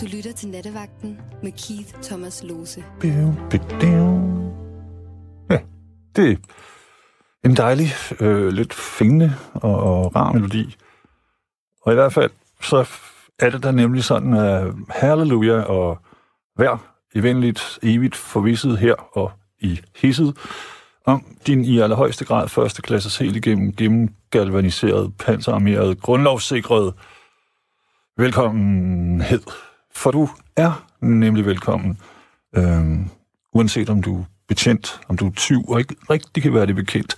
Du lytter til Nattevagten med Keith Thomas Lose. Ja, det er en dejlig, øh, lidt fængende og, og rar melodi. Og i hvert fald, så er det da nemlig sådan, at halleluja og vær evindeligt, evigt forvisset her og i hisset om din i allerhøjeste grad første klasses helt igennem gennemgalvaniseret, panserarmeret, grundlovssikret velkommenhed. For du er nemlig velkommen, øhm, uanset om du er betjent, om du er tyv, og ikke rigtig kan være det bekendt,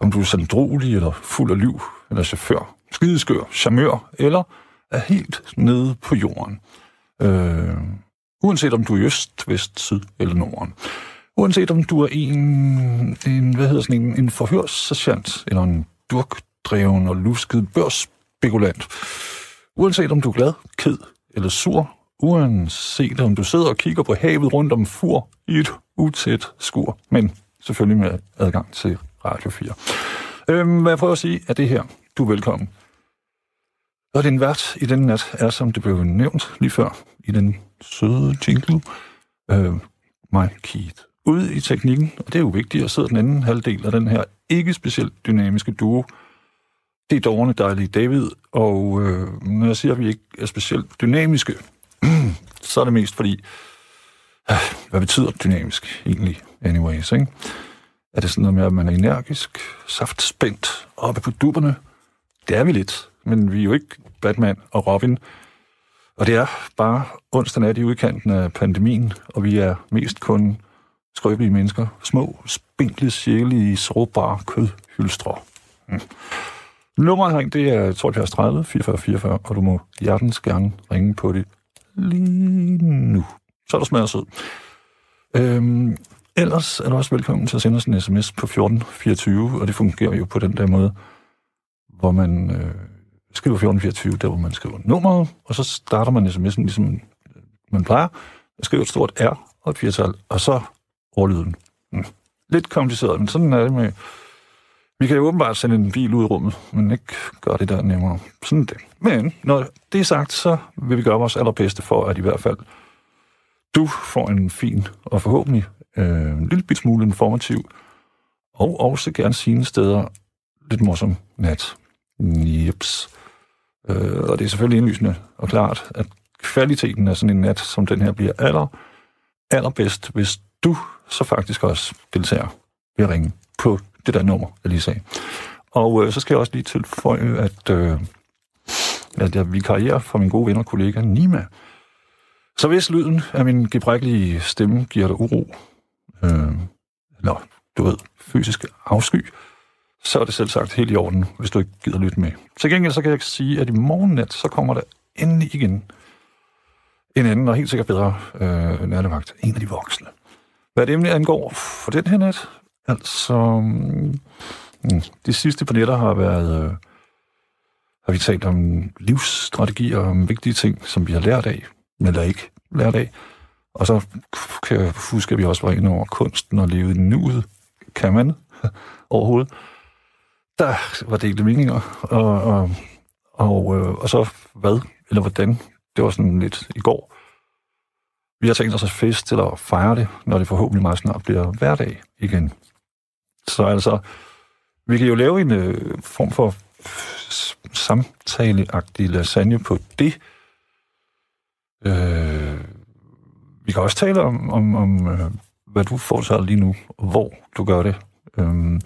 om du er sandrolig eller fuld af liv, eller chauffør, skideskør, charmør, eller er helt nede på jorden. Øh, uanset om du er i øst, vest, syd eller norden. Uanset om du er en, en hvad hedder sådan en, en forhørssergeant, eller en durkdreven og lusket børsspekulant. Uanset om du er glad, ked eller sur, uanset om du sidder og kigger på havet rundt om fur i et utæt skur, men selvfølgelig med adgang til Radio 4. Øhm, hvad jeg prøver at sige, er det her. Du er velkommen. Og din vært i den nat er, som det blev nævnt lige før, i den søde jingle, øh, mig, Keith. Ude i teknikken, og det er jo vigtigt, at sidde den anden halvdel af den her ikke specielt dynamiske duo. Det er dårne dejlige David, og øh, når jeg siger, at vi ikke er specielt dynamiske, så er det mest fordi, øh, hvad betyder dynamisk egentlig, anyways, ikke? Er det sådan noget med, at man er energisk, saftspændt, oppe på duberne? Det er vi lidt, men vi er jo ikke Batman og Robin. Og det er bare onsdag nat i udkanten af pandemien, og vi er mest kun skrøbelige mennesker. Små, spinkle sjælige, i sårbare kødhylstre. Mm. Nummeret hering, det er 72 30 44 44, og du må hjertens gerne ringe på det lige nu. Så er der smager sød. Øhm, ellers er du også velkommen til at sende os en sms på 1424, og det fungerer jo på den der måde, hvor man øh, skriver 1424, der hvor man skriver nummeret, og så starter man sms'en ligesom man plejer. Jeg skriver et stort R og et firtal, og så ordlyden. Mm. Lidt kompliceret, men sådan er det med... Vi kan jo åbenbart sende en bil ud i rummet, men ikke gøre det der nemmere. Sådan det. Men når det er sagt, så vil vi gøre vores allerbedste for, at i hvert fald du får en fin og forhåbentlig øh, en lille bit smule informativ og også gerne sine steder lidt morsom nat. Jeps. Øh, og det er selvfølgelig indlysende og klart, at kvaliteten af sådan en nat som den her bliver aller, allerbedst, hvis du så faktisk også deltager ved at ringe på det der nummer, jeg lige sagde. Og øh, så skal jeg også lige tilføje, at, øh, at jeg vikarierer for min gode ven og kollega Nima. Så hvis lyden af min gebrækkelige stemme giver dig uro, øh, eller du ved, fysisk afsky, så er det selv sagt helt i orden, hvis du ikke gider lytte med. Til gengæld så kan jeg sige, at i morgen nat, så kommer der endelig igen en anden og helt sikkert bedre øh, nattevagt. En af de voksne. Hvad det emne angår for den her nat, altså... Mm, de sidste par nætter har været... Øh, har vi talt om livsstrategier og om vigtige ting, som vi har lært af, eller ikke lært af. Og så kan jeg huske, at vi også var inde over kunsten og leve i nuet. Kan man overhovedet? Der var delte meninger, og, og, og, øh, og så hvad, eller hvordan, det var sådan lidt i går. Vi har tænkt os at feste eller fejre det, når det forhåbentlig meget snart bliver hverdag igen. Så altså, vi kan jo lave en øh, form for samtaleagtig lasagne på det. Øh, vi kan også tale om, om, om øh, hvad du foretager lige nu, og hvor du gør det. Øh,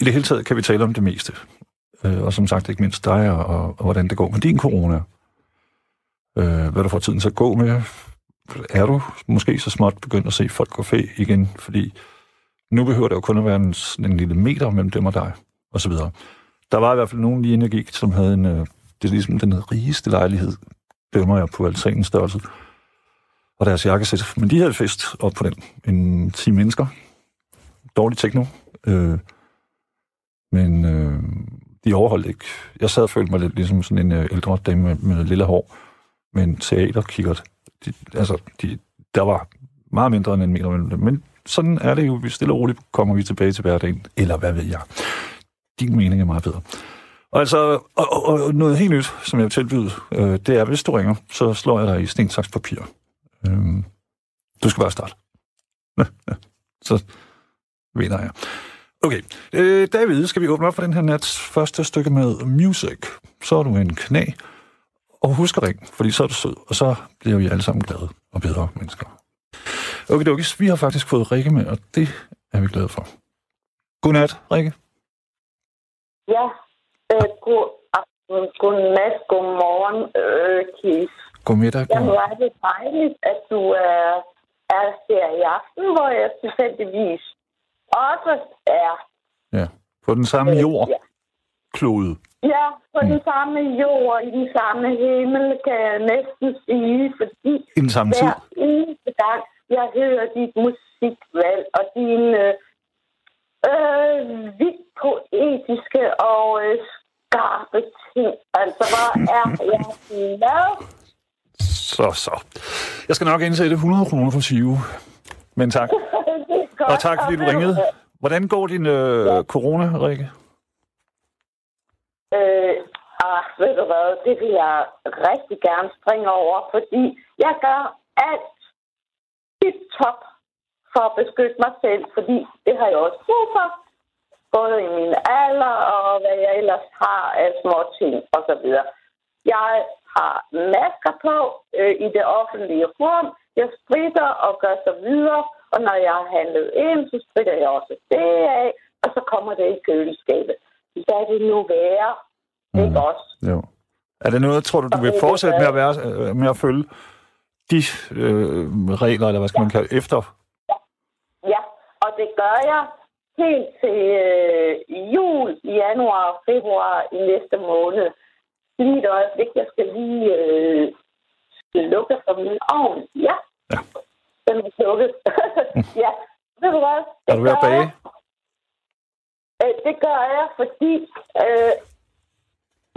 I det hele taget kan vi tale om det meste. Øh, og som sagt ikke mindst dig og, og, og hvordan det går med din corona. Øh, hvad du får tiden til at gå med. Er du måske så småt begyndt at se folk gå fæ igen, fordi nu behøver det jo kun at være en, en lille meter mellem dem og dig, og så videre. Der var i hvert fald nogen lige inden jeg gik, som havde en, øh, det er ligesom den rigeste lejlighed, dømmer jeg på altanens størrelse, og deres jakkesæt. Men de havde fest op på den. En 10 mennesker. Dårlig techno. Øh, men øh, de overholdt ikke. Jeg sad og følte mig lidt ligesom sådan en øh, ældre dame med, med lille hår, med en teaterkikkert. De, altså, de, der var meget mindre end en meter mellem dem. Men sådan er det jo. Vi stille og roligt kommer vi tilbage til hverdagen. Eller hvad ved jeg. Din mening er meget bedre. Og altså, og, og, og noget helt nyt, som jeg vil tilbyde, øh, det er, hvis du ringer, så slår jeg dig i sten, saks, papir. Øh, du skal bare starte. så vinder jeg. Okay, øh, David, skal vi åbne op for den her nats første stykke med music. Så er du en knæ, og husk at ringe, fordi så er du sød, og så bliver vi alle sammen glade og bedre mennesker. Okay, okay, vi har faktisk fået Rikke med, og det er vi glade for. Godnat, Rikke. Ja, øh, god aften, godnat, godmorgen, øh, Keith. Godmiddag. Jamen, er det dejligt, at du er, er her i aften, hvor jeg tilfældigvis også er. Ja, på den samme jord. Ja. Klode. Ja, på mm. den samme jord, i den samme himmel, kan jeg næsten sige, fordi I den samme tid. hver eneste gang, jeg hører dit musikvalg og dine øh, vildt poetiske og øh, skarpe ting. Altså, hvor er jeg glad. Så, så. Jeg skal nok indsætte 100 kroner for 20. Men tak. Og tak, fordi du ringede. Hvordan går din øh, corona, Rikke? Øh, ah, ved du hvad, det vil jeg rigtig gerne springe over, fordi jeg gør alt tip top for at beskytte mig selv, fordi det har jeg også brug for. Både i min alder og hvad jeg ellers har af små ting osv. Jeg har masker på øh, i det offentlige rum. Jeg spritter og gør så videre. Og når jeg har handlet ind, så spritter jeg også det af. Og så kommer det i køleskabet. Lad det nu være. Mm. Ikke også? Jo. Er det noget, tror du, du vil fortsætte med at, være, øh, med at følge de øh, regler, eller hvad skal man kalde efter? Ja, og det gør jeg helt til øh, jul, januar februar i næste måned. Lige et øjeblik, jeg skal lige øh, slukke for min ovn. Ja, Ja. den er slukket. ja, ved du hvad? Er du ved at bage? jeg. Øh, det gør jeg, fordi øh,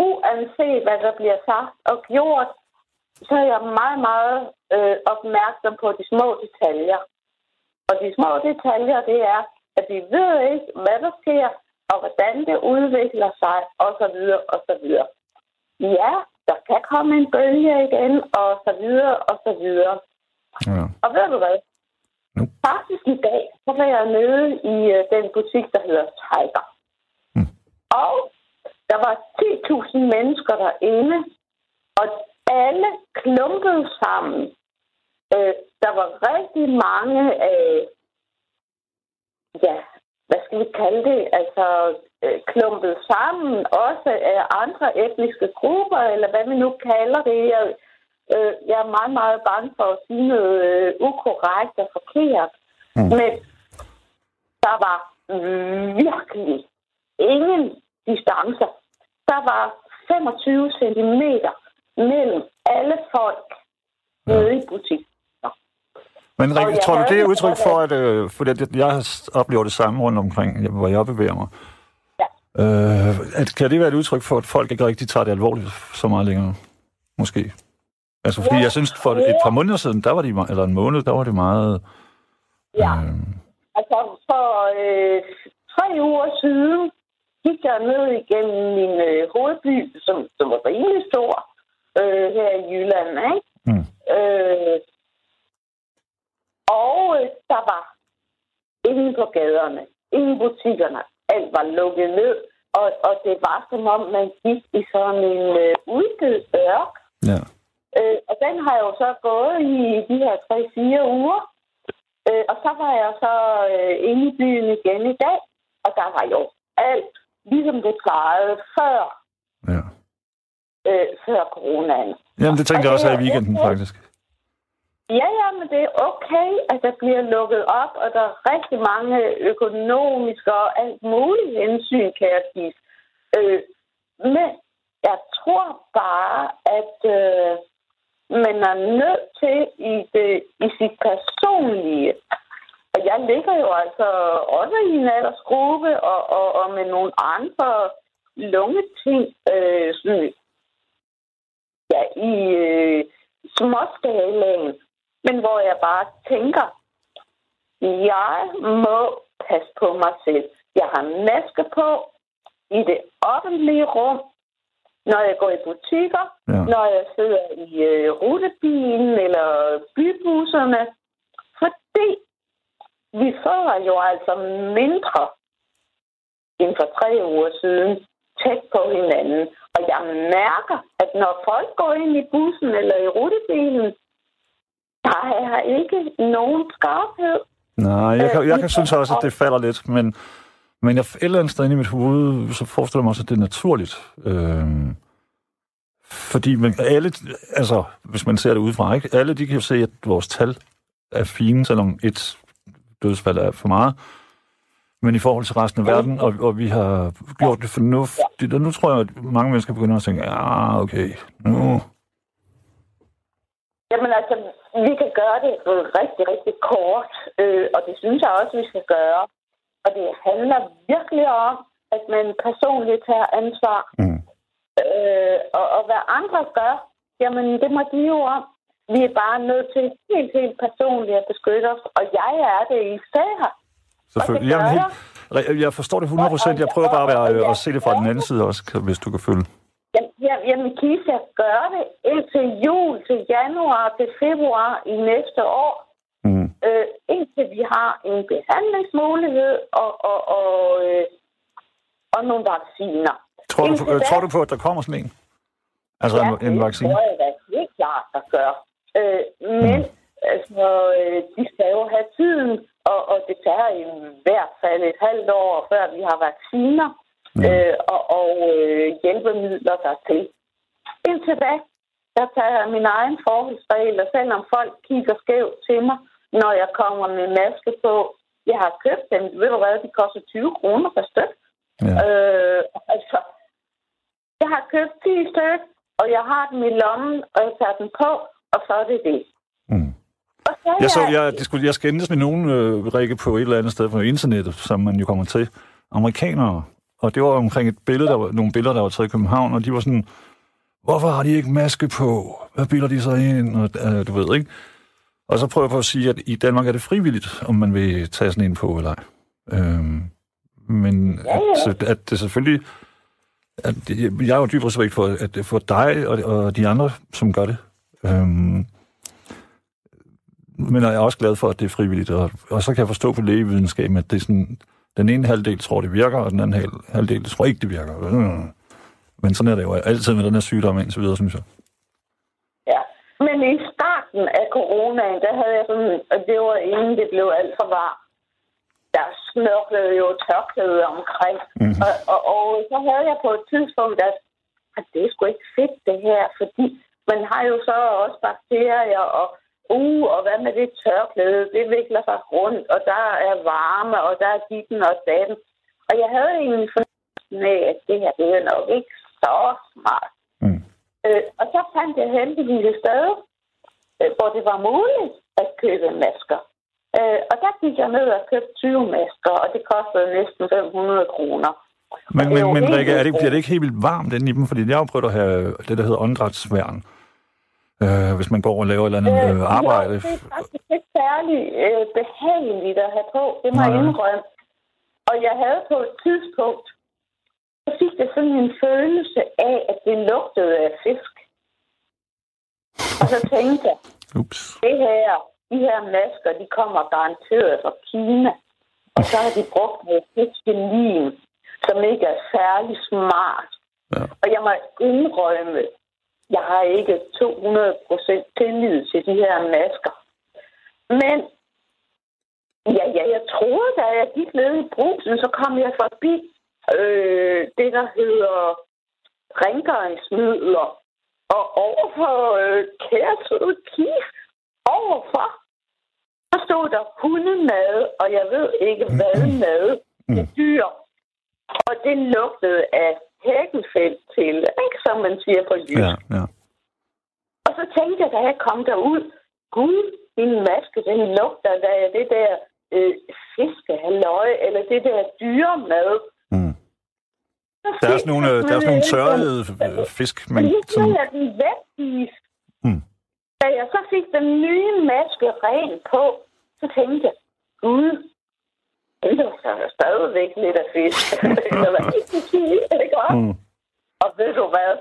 uanset hvad der bliver sagt og gjort, så er jeg meget, meget øh, opmærksom på de små detaljer. Og de små detaljer, det er, at vi ved ikke, hvad der sker, og hvordan det udvikler sig, og så videre, og så videre. Ja, der kan komme en bølge igen, og så videre, og så videre. Ja. Og ved du hvad? Nu. Faktisk i dag, så var jeg nede i øh, den butik, der hedder Tiger. Mm. Og der var 10.000 mennesker derinde, og alle klumpede sammen. Øh, der var rigtig mange af, ja, hvad skal vi kalde det, altså øh, klumpet sammen, også af andre etniske grupper, eller hvad vi nu kalder det. Jeg, øh, jeg er meget, meget bange for at sige noget øh, ukorrekt og forkert. Mm. Men der var virkelig ingen distancer. Der var 25 cm mellem alle folk nede i butikken. Men Rikke, tror du, det er udtryk for, at... Øh, fordi jeg oplever det samme rundt omkring, hvor jeg bevæger mig. Ja. Øh, at, kan det være et udtryk for, at folk ikke rigtig tager det alvorligt så meget længere? Måske. Altså, fordi jeg synes, for et par måneder siden, der var de, eller en måned, der var det meget... Ja. Øh, Altså, for øh, tre uger siden gik jeg ned igennem min øh, hovedby, som, som var rimelig stor, øh, her i Jylland, ikke? mm. Øh, og øh, der var ingen på gaderne, ingen butikkerne. Alt var lukket ned, og, og det var som om, man gik i sådan en øh, uddød ørk. Ja. Øh, og den har jo så gået i de her 3-4 uger. Øh, og så var jeg så øh, inde i byen igen i dag, og der var jo alt, ligesom det klarede før, ja. øh, før coronaen. Jamen, det tænkte jeg Og også her i weekenden, okay. faktisk. Ja, ja, men det er okay, at der bliver lukket op, og der er rigtig mange økonomiske og alt muligt hensyn, kan jeg sige. Øh, men jeg tror bare, at øh, man er nødt til i, det, i sit personlige, og jeg ligger jo altså også i en aldersgruppe, og, og, og med nogle andre lungeting, øh, sådan, ja, i øh, småskalaen, men hvor jeg bare tænker, jeg må passe på mig selv. Jeg har maske på, i det offentlige rum, når jeg går i butikker, Ja. når jeg sidder i øh, rutebilen eller bybusserne. Fordi vi føder jo altså mindre end for tre uger siden tæt på hinanden. Og jeg mærker, at når folk går ind i bussen eller i rutebilen, der er ikke nogen skarphed. Nej, jeg kan, Øh, jeg kan synes får- også, at det falder lidt, men, men jeg, et eller andet sted inde i mit hoved, så forestiller jeg mig også, at det er naturligt. Øh, fordi man, alle, altså, hvis man ser det udefra, ikke? alle de kan se, at vores tal er fine, selvom et dødsfald er for meget. Men i forhold til resten af verden, og, og vi har gjort det fornuftigt, og nu tror jeg, at mange mennesker begynder at tænke, ja, okay, nu, Jamen altså, vi kan gøre det rigtig, rigtig kort, øh, og det synes jeg også, vi skal gøre. Og det handler virkelig om, at man personligt tager ansvar. Mm. Øh, og, og hvad andre gør, jamen det må de jo om. Vi er bare nødt til helt, helt personligt at beskytte os, og jeg er det især. selvfølgelig. Jamen, helt, jeg forstår det 100%. Jeg prøver bare at, være, at se det fra den anden side også, hvis du kan følge. Jamen, jamen, jamen Kis, jeg gør det indtil jul, til januar, til februar i næste år. Mm. øh, indtil vi har en behandlingsmulighed og, og, og, øh, og nogle vacciner. Tror du, da- tror du på, at der kommer sådan en? Altså en, en vaccine? det tror jeg da helt klart, der gør. Øh, men altså, øh, de skal jo have tiden, og, og det tager i hvert fald et halvt år, før vi har vacciner øh, og, og øh, hjælpemidler dertil. Indtil da, der tager jeg min egen forholdsregel, og selvom folk kigger skævt til mig, når jeg kommer med maske på, jeg har købt dem, ved du hvad, de koster 20 kroner per styk. Ja. Øh, altså, jeg har købt 10 stykker, og jeg har dem i lommen, og jeg tager dem på, og så er det det. Mm. Så Jeg, så, jeg, det skulle, jeg skændtes med nogen øh, Rikke på et eller andet sted på internettet, som man jo kommer til. Amerikanere. Og det var omkring et billede, der var, nogle billeder, der var taget i København, og de var sådan, hvorfor har de ikke maske på? Hvad bilder de sig ind? Og, øh, du ved, ikke? Og så prøver jeg på at sige, at i Danmark er det frivilligt, om man vil tage sådan en på eller ej. Øhm, men Ja, ja. At, at det selvfølgelig... At det, jeg har jo dyb respekt for, at for dig og, og de andre, som gør det. Øhm, men jeg er også glad for, at det er frivilligt. Og, og så kan jeg forstå på lægevidenskaben, at det er sådan, den ene halvdel tror, det virker, og den anden hal- halvdel tror ikke, det virker. Øh. Men sådan er det jo altid med den her sygdom indtil videre, synes jeg. ja. Men i starten af coronaen, der havde jeg sådan, og det var inden det blev alt for varmt, der snørklede jo tørklæde omkring. Mhm. Og, og, og så havde jeg på et tidspunkt, at, at det er sgu ikke fedt det her, fordi man har jo så også bakterier, og uh, og hvad med det tørklæde, det vikler sig rundt, og der er varme, og der er ditten og datten. Og jeg havde egentlig fornemmelse af, at det her, det er nok ikke så smart. Mm. Øh, og så fandt jeg heldigvis et sted, hvor det var muligt at købe masker. Øh, og der gik jeg ned og købte 20 masker, og det kostede næsten 500 kroner. Men, men, men Rikke, er det, bliver det ikke helt vildt varmt inde i dem? Fordi jeg har prøvet at have det, der hedder åndedrætsværn. Øh, hvis man går og laver et eller andet øh, arbejde. Jo, det er faktisk ikke særlig øh, behageligt at have på, det må jeg Nej. indrømme. Og jeg havde på et tidspunkt, så fik jeg sådan en følelse af, at det lugtede af fisk. Og så tænkte jeg, Ups. det her, de her masker, de kommer garanteret fra Kina. Og så har de brugt noget fiskelin, som ikke er særlig smart. Ja. Og jeg må indrømme, jeg har ikke 200% tillid til de her masker. Men ja, ja, jeg troede, da jeg gik ned i brusen, så kom jeg forbi øh, det, der hedder rengøringsmidler. Og overfor øh, kæresøde kif, overfor, så stod der hundemad, og jeg ved ikke hvad mad til dyr. Og det lugtede af hækkenfeldt til, ikke, som man siger på jysk. Ja, ja. Og så tænkte jeg, da jeg kom derud, gud, min maske, den lugter da af det der øh, fiskehalløj, eller det der dyremad. Der er sådan nogle, øh, der er sådan nogle tørrede øh, fisk, Men lige som, jeg den vægtvis. Mm. Da jeg så fik den nye maske ren på, så tænkte jeg, gud, Det var stadigvæk lidt af fisk. Hvad jeg skal sige, ikke også? Mm. Og ved du hvad?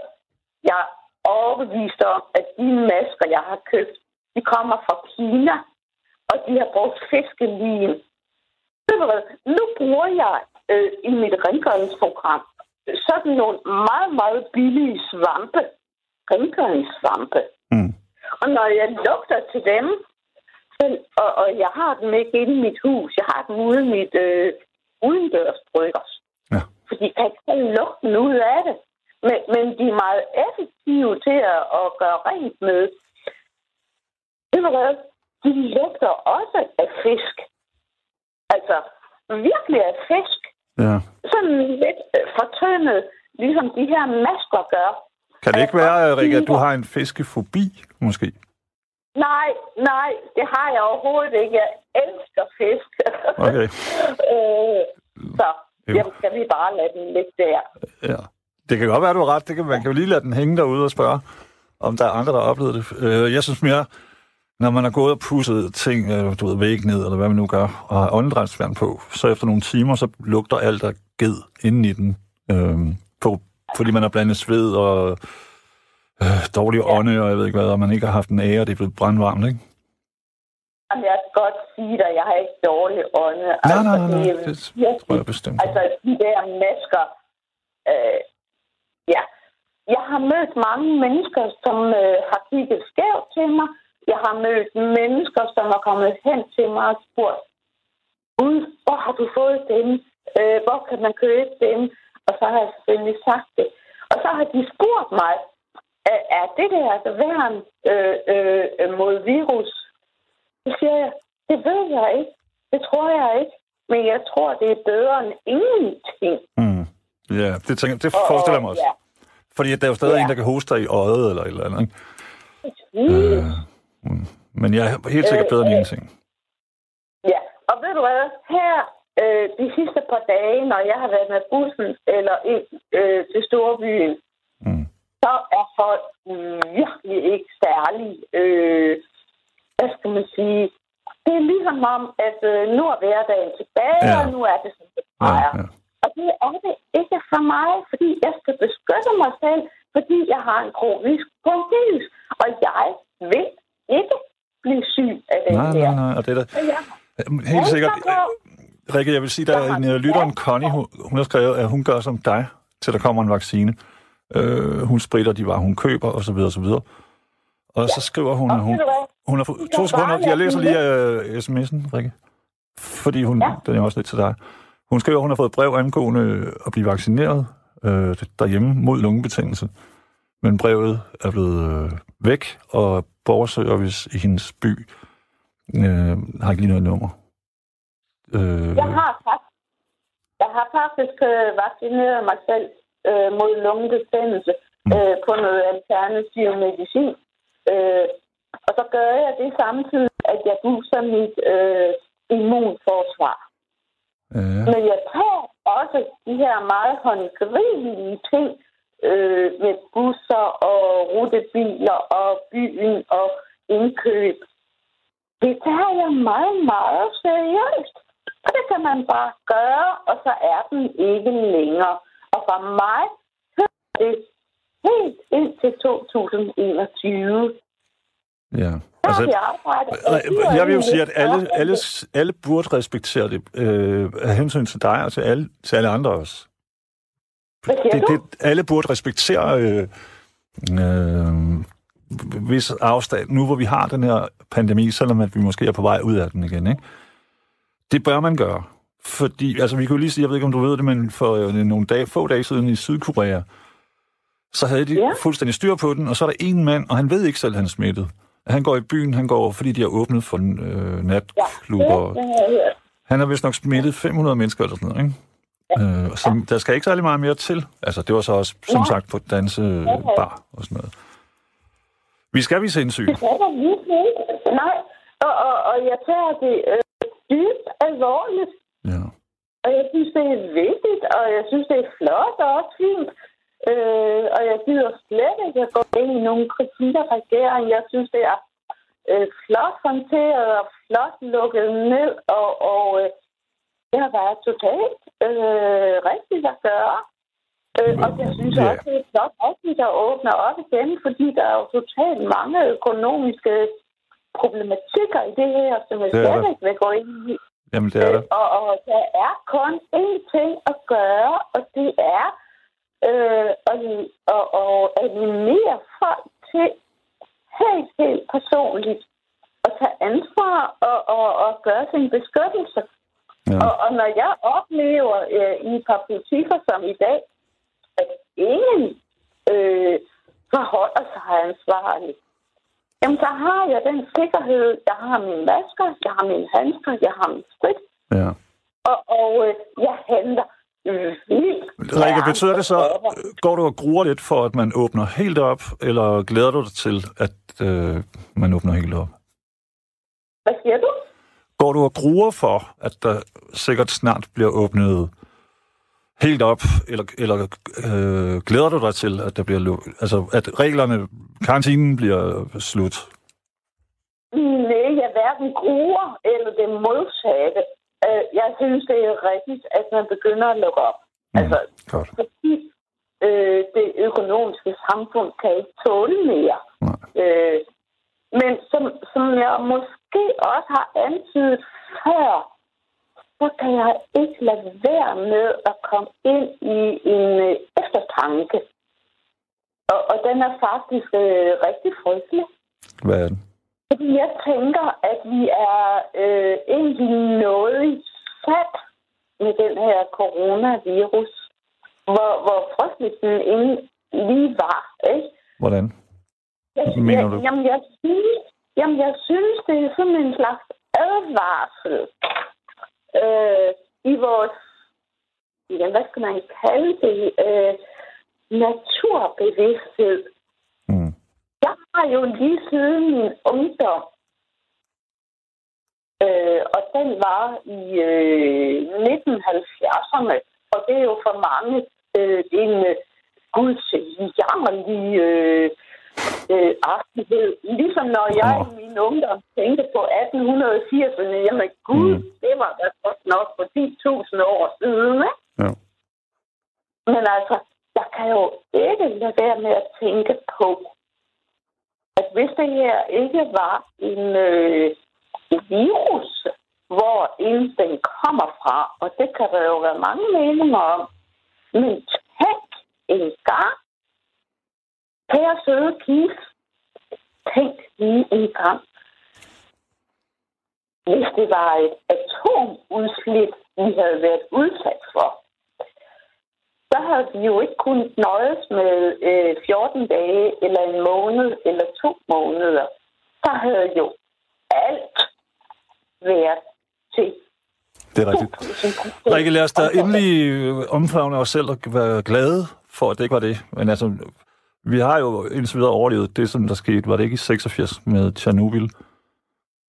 Jeg er overbevist om, at de masker, jeg har købt, de kommer fra Kina, og de har brugt fiskelin. Ved du hvad? Nu bruger jeg øh, i mit rengøringsprogram sådan nogle meget, meget billige svampe. Rengøringssvampe. Mm. Og når jeg lugter til dem, så, og, og jeg har dem ikke inde i mit hus, jeg har dem ude i mit øh, udendørsbryggers. Ja. Fordi jeg kan ikke lugten ud af det. Men, men de er meget effektive til at, at gøre rent med. Det var? De lugter også af fisk. Altså, virkelig af fisk. Ja. Sådan lidt øh, fortyndet, ligesom de her masker gør. Kan det ikke være, Rikke, at du har en fiskefobi, måske? Nej, nej, det har jeg overhovedet ikke. Jeg elsker fisk. Okay. øh, så, jamen, skal vi bare lade den ligge der. Ja. Det kan godt være, du har ret. Det kan, man kan jo lige lade den hænge derude og spørge, om der er andre, der har oplevet det. Øh, Jeg synes mere, når man har gået og pusset ting, øh, du ved, væg ned, eller hvad man nu gør, og har åndedrætsvand på, så efter nogle timer, så lugter alt af ged inden i den. Øh, på, fordi man har blandet sved og øh, dårlig ånde, og jeg ved ikke hvad, og man ikke har haft en ære, og det er blevet brandvarmt, ikke? Jamen, jeg kan godt sige dig, jeg har ikke dårlig ånde. Nej, nej, nej, det er nej. Det virkelig- tror jeg bestemt. Altså, de der masker, øh, ja. Jeg har mødt mange mennesker, som øh, har kigget skævt til mig. Jeg har mødt mennesker, som er kommet hen til mig og spurgt, Gud, hvor har du fået dem? Øh, hvor kan man købe dem? Og så har jeg selvfølgelig sagt det. Og så har de spurgt mig, er, det der altså værn øh, øh, mod virus? Så siger jeg, det ved jeg ikke. Det tror jeg ikke. Men jeg tror, det er bedre end ingenting. Mm. Ja, det, tænker, det forestiller jeg mig også. Ja. Fordi der er jo stadig Ja. en, der kan hoste dig i øjet, eller et eller andet, ikke? Mm. Øh. Men jeg er helt sikkert bedre end Øh, øh. ingenting. Ja, og ved du hvad? Her øh, de sidste par dage, når jeg har været med bussen eller ind øh, til Storbyen, Mm. så er folk virkelig ikke særlig, øh, hvad skal man sige, det er ligesom om, at øh, nu er hverdagen tilbage, Ja. ja. og nu er det som det Ja, plejer. ja. Og det er det ikke for mig, fordi jeg skal beskytte mig selv, fordi jeg har en kronisk bronkitis, og jeg vil ikke blive syg af den Nej, her. nej, nej. Og det er da, helt sikkert. Rikke, jeg vil sige, der er en uh, lytteren, svært. Connie, hun, hun har skrevet, at hun gør som dig, til der kommer en vaccine. Øh, hun spritter de varer, hun køber, og så videre, og så videre. Og så skriver hun, at hun, hun har fået... To sekunder, jeg læser lige uh, sms'en, Rikke. Fordi hun, Ja. den er også lidt til dig. Hun skriver, at hun har fået brev angående at blive vaccineret øh, derhjemme mod lungebetændelse. Men brevet er blevet øh, væk, og borgerservice i hendes by øh, har ikke lige noget nummer. Øh, Jeg har faktisk, jeg har faktisk øh, vaccineret mig selv øh, mod lungebetændelse øh, på noget alternativ medicin. Øh, og så gør jeg det samtidig, at jeg booster mit øh, immunforsvar. ja. Men jeg tager også de her meget håndgribelige ting øh, med busser og rutebiler og byen og indkøb. Det tager jeg meget, meget seriøst. Og det kan man bare gøre, og så er den ikke længere. Og for mig hører det helt ind til 2021. ja. Altså, og det er jeg vil jo sige, at alle, alle, alle burde respektere det øh, af hensyn til dig og til alle, til alle andre også. Hvad siger Det, du? det, alle burde respektere øh, øh, vis afstand. Nu hvor vi har den her pandemi, selvom at vi måske er på vej ud af den igen, ikke? det bør man gøre. Fordi, altså vi kunne lige sige, jeg ved ikke om du ved det, men for øh, nogle dage, få dage siden i Sydkorea, så havde de Ja. fuldstændig styr på den, og så er der en mand, og han ved ikke selv, at han er smittet. Han går i byen, han går, fordi de har åbnet for øh, natklubber. Ja. Han har vist nok smittet 500 mennesker eller sådan noget, ikke? Øh, så der skal ikke særlig meget mere til. Altså, det var så også, som Nej. sagt, på dansebar og sådan noget. Vi skal vise hensyn. Det er der. Nej, og, og, og jeg tager det øh, dybt alvorligt. Ja. Og jeg synes, det er vigtigt, og jeg synes, det er flot og også fint. Øh, og jeg gider slet ikke at gå ind i nogle kritik af regeringen. Jeg synes, det er øh, flot håndteret og flot lukket ned. Og, og øh, det har været totalt øh, rigtigt at gøre. Øh, og jeg synes Ja. også, det er flot, at vi der åbner op igen, fordi der er jo totalt mange økonomiske problematikker i det her, som jeg slet ikke vil gå ind i. Jamen, det er Øh, det. og, og der er kun én ting at gøre, og det er øh, at, at, at animere folk til helt, helt personligt at tage ansvar og, og, og gøre sin beskyttelse. Ja. Og, og når jeg oplever øh, i et par butikker som i dag, at ingen øh, forholder sig ansvarligt, jamen så har jeg den sikkerhed. Jeg har mine masker, jeg har mine handsker, jeg har min sprit, ja. og, og øh, jeg handler øh. Rikke, betyder det så, går du og gruer lidt for, at man åbner helt op, eller glæder du dig til, at øh, man åbner helt op? Hvad siger du? Går du og gruer for, at der sikkert snart bliver åbnet helt op, eller, eller øh, glæder du dig til, at der bliver lukket? Altså, at reglerne, karantinen bliver slut? Nej, jeg hverken gruer eller det modsatte. Øh, jeg synes, det er rigtigt, at man begynder at lukke op. Mm, Altså, Godt. fordi øh, det økonomiske samfund kan ikke tåle mere. Nej. Øh, men som, som jeg måske også har antydet før, så kan jeg ikke lade være med at komme ind i en øh, eftertanke. Og, og den er faktisk øh, rigtig frygtelig. Hvad er det? Fordi jeg tænker, at vi er øh, egentlig noget sat med den her coronavirus, hvor, hvor frygteligt den egentlig lige var. Ikke? Hvordan? Jeg, Mener jeg, du? Jamen, jeg synes, jamen, jeg synes, det er sådan en slags advarsel øh, i vores, ja, hvad skal man kalde det, øh, naturbevidsthed. Mm. Jeg har jo lige siden min ungdom, øh, og den var i øh, 1970'erne, og det er jo for mange øh, en øh, guds jammerlig øh, øh, artighed. Ligesom når jeg Nå. i min ungdom tænkte på 1880'erne, jamen gud, Mm. det var da godt nok for 10.000 år siden, ikke? Ja. Men altså, jeg kan jo ikke lade være med at tænke på, at hvis det her ikke var en øh, virus, hvor end den kommer fra, og det kan der jo være mange meninger om, men tænk en gang, kære søde Kif, tænk lige en gang, hvis det var et atomudslip, vi havde været udsat for, så havde vi jo ikke kunnet nøjes med øh, 14 dage, eller en måned, eller to måneder. Så havde jo alt været til Det er rigtigt. 2000 Rikke, lad os da endelig øh, omfavne os selv og være glade for, at det ikke var det. Men altså, vi har jo indtil videre overlevet det, som der skete. Var det ikke i 86 med Tjernobyl?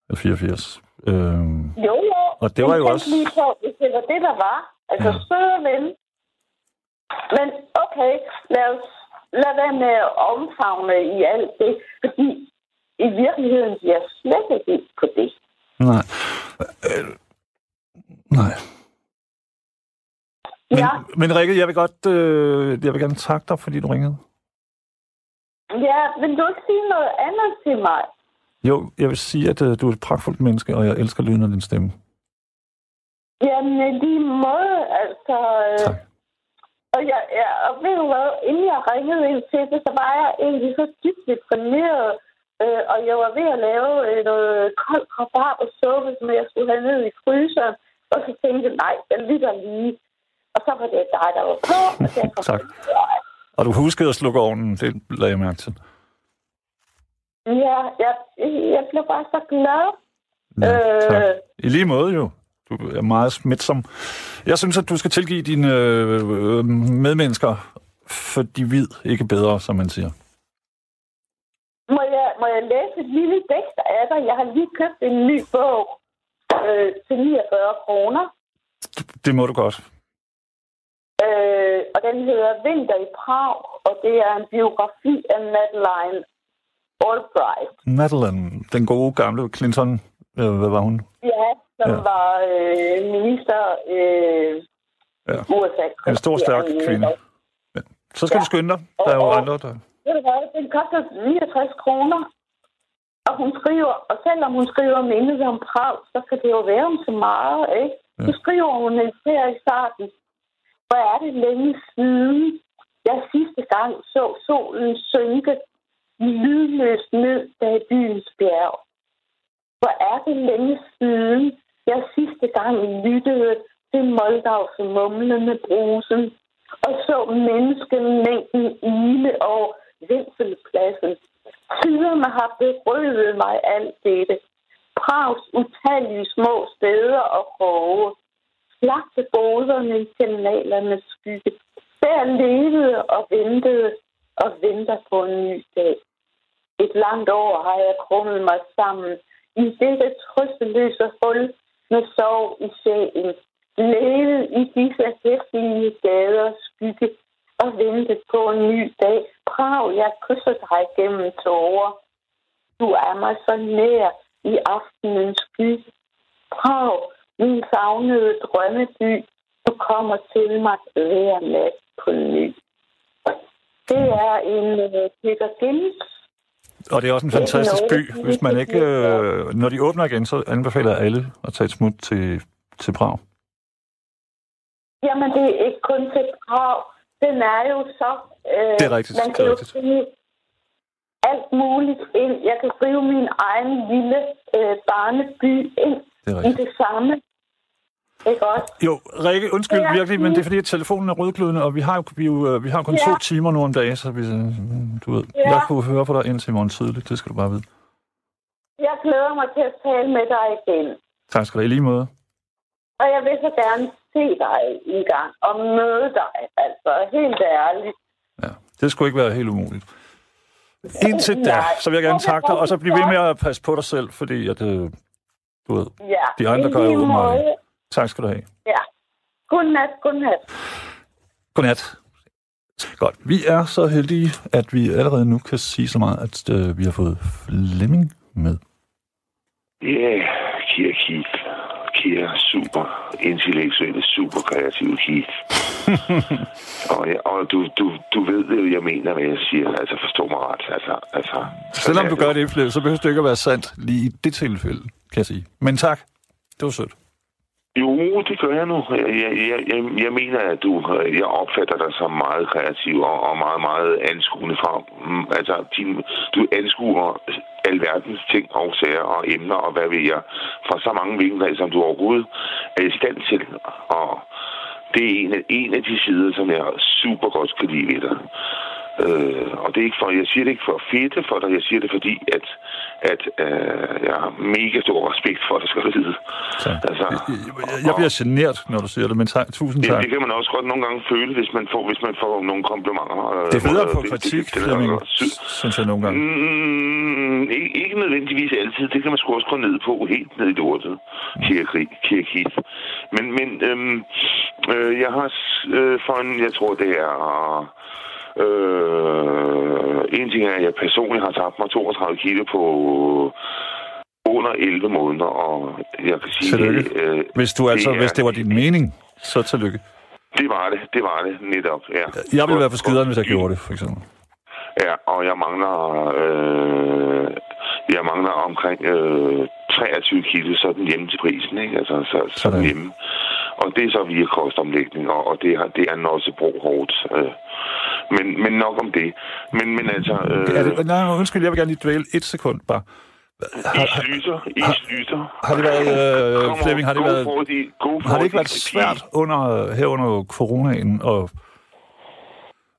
Eller 84? Øhm, Jo, jo. Og det var jo også- Lige på, hvis det var det, der var. Altså, Ja. søde ven. Men okay, lad os lad være med at omfavne i alt det, fordi i virkeligheden er jeg slet ikke på det. nej. Øh, nej. Men, Ja, men Rikke, jeg vil godt øh, jeg vil gerne takke dig, fordi du ringede. Ja, vil du ikke sige noget andet til mig? Jo, jeg vil sige, at øh, du er et pragtfuldt menneske, og jeg elsker lyden af din stemme. Jamen, lige måde, altså... øh, Tak. Og, jeg, ja, og ved du hvad, inden jeg ringede ind til det, så var jeg egentlig så dybt deprimeret. Øh, og jeg var ved at lave øh, noget kold rabarbersuppe, som jeg skulle have ned i fryseren. Og så tænkte jeg, nej, jeg lytter lige. Og så var det dig, der var på. Og derfor, Tak. Og du huskede at slukke ovnen, det lagde jeg mærke til. Ja, jeg, jeg blev bare så glad. Ja, Øh. I lige måde jo. Du er meget smitsom. Jeg synes, at du skal tilgive dine øh, medmennesker, for de ved ikke bedre, som man siger. Må jeg, må jeg læse et lille digt af dig? Jeg har lige købt en ny bog øh, til 49 kroner. Det må du godt. Øh, og den hedder Vinter i Prag, og det er en biografi af Madeleine Albright. Madeline, den gode gamle Clinton Øh, Hvad var hun? Ja, som Ja. ja. var øh, minister øh, Ja. USA. En stor, stærk kvinde. Så skal Ja. du skynde dig. Der er jo Og- andre, der... Ved du hvad, den koster 69 kroner. Og hun skriver, og selvom hun skriver mindet om Prag, så kan det jo være om så meget, ikke? Så skriver hun en her i starten. Hvor er det længe siden, jeg sidste gang så solen synke lydløst ned bag byens bjerg. Hvor er det længe siden, jeg sidste gang lyttede til Moldavs mumlende brusen og så menneskemængden ile over Vinselpladsen. Tiderne har berøvet mig alt dette. Prags utallige små steder og kroge. Slagte boderne i kanalernes skygge. Der levede og ventede og venter på en ny dag. Et langt år har jeg krummet mig sammen i dette trøsteløse hul med sorg i sjælen. Levet i disse hæftige gader skygge og ventet på en ny dag. Prav, jeg kysser dig gennem tårer. Du er mig så nær i aftenens skygge. Prav, min savnede drømmeby, du kommer til mig hver nat på ny. Det er en uh, Peter Gims Og det er også en fantastisk by. Hvis man ikke... Øh, når de åbner igen, så anbefaler jeg alle at tage et smut til, til Prag. Jamen, det er ikke kun til Prag. Den er jo så... Øh, Det er rigtigt, Man kan jo skrive alt muligt ind. Jeg kan skrive min egen lille øh, barneby ind Det i det samme. Ikke også? Jo, Rikke, undskyld Ja. virkelig, men det er fordi, at telefonen er rødglødende, og vi har jo, vi, jo, øh, vi har kun Ja. to timer nu om dagen, så vi, øh, du ved, Ja. jeg kunne høre på dig indtil i morgen tidligt, det skal du bare vide. Jeg glæder mig til at tale med dig igen. Tak skal du have, i lige måde. Og jeg vil så gerne se dig en gang og møde dig. Altså, helt ærligt. Ja, det skulle ikke være helt umuligt. Indtil da, så vil jeg gerne takke dig, og så blive ved med at passe på dig selv, fordi at, øh, du ved, Ja, De andre gør jo måde. Tak skal du have. Ja. Godnat, godnat. Godnat. Godt. Vi er så heldige, at vi allerede nu kan sige så meget, at øh, vi har fået Flemming med. Ja, Kia Keith. Kia super intellektuelle, super kreative Keith. og ja, og du, du, du ved det, jeg mener, hvad jeg siger. Altså, forstå mig ret. Altså, altså, Selvom du gør det, Flemming, så behøver det ikke at være sandt lige i det tilfælde, kan jeg sige. Men tak. Det var sødt. Jo, det gør jeg nu. Jeg, jeg, jeg, jeg, mener, at du, jeg opfatter dig som meget kreativ og, og meget, meget anskuende fra. Mm, altså, din, du anskuer alverdens ting og sager og emner og hvad ved jeg, fra så mange vinkler, som du overhovedet er i stand til. Og det er en af, en af de sider, som jeg super godt kan lide ved dig. Øh, og det er ikke for, jeg siger det ikke for fedte for dig, jeg siger det fordi, at, at øh, jeg har mega stor respekt for dig, skal du vide. Altså, Jeg, jeg bliver genert, når du siger det, men tak, tusind Ja, tak. det kan man også godt nogle gange føle, hvis man får, hvis man får nogle komplimenter. Det er federe øh, på kritik, det, det, Flemming, det, det, synes jeg nogle gange. Mm, ikke, ikke nødvendigvis altid. Det kan man sgu også gå ned på, helt ned i lortet, Kirkis. Men, men øhm, øh, jeg har øh, for en, jeg tror det er... Øh, en ting er, at jeg personligt har tabt mig 32 kilo på under 11 måneder, og jeg kan sige... Tillykke. Øh, Hvis, du altså, er- hvis det var din mening, så tillykke. Det var det, det var det, netop, ja. Jeg ville være på skideren, hvis jeg gjorde det, for eksempel. Ja, og jeg mangler, øh, jeg mangler omkring øh, 23 kilo sådan hjemme til prisen, ikke? Altså, så, sådan Sådan. hjemme. Og det er så via kostomlægning, og, og det, har, det er Nossebro hårdt. Øh. Men, men nok om det. Men, men altså... Øh, Er det, nej, undskyld, jeg vil gerne lige dvæle et sekund bare. I slytter, I slytter. Har det været, øh, Flemming, har det været, for har det ikke været svært under, her under coronaen at,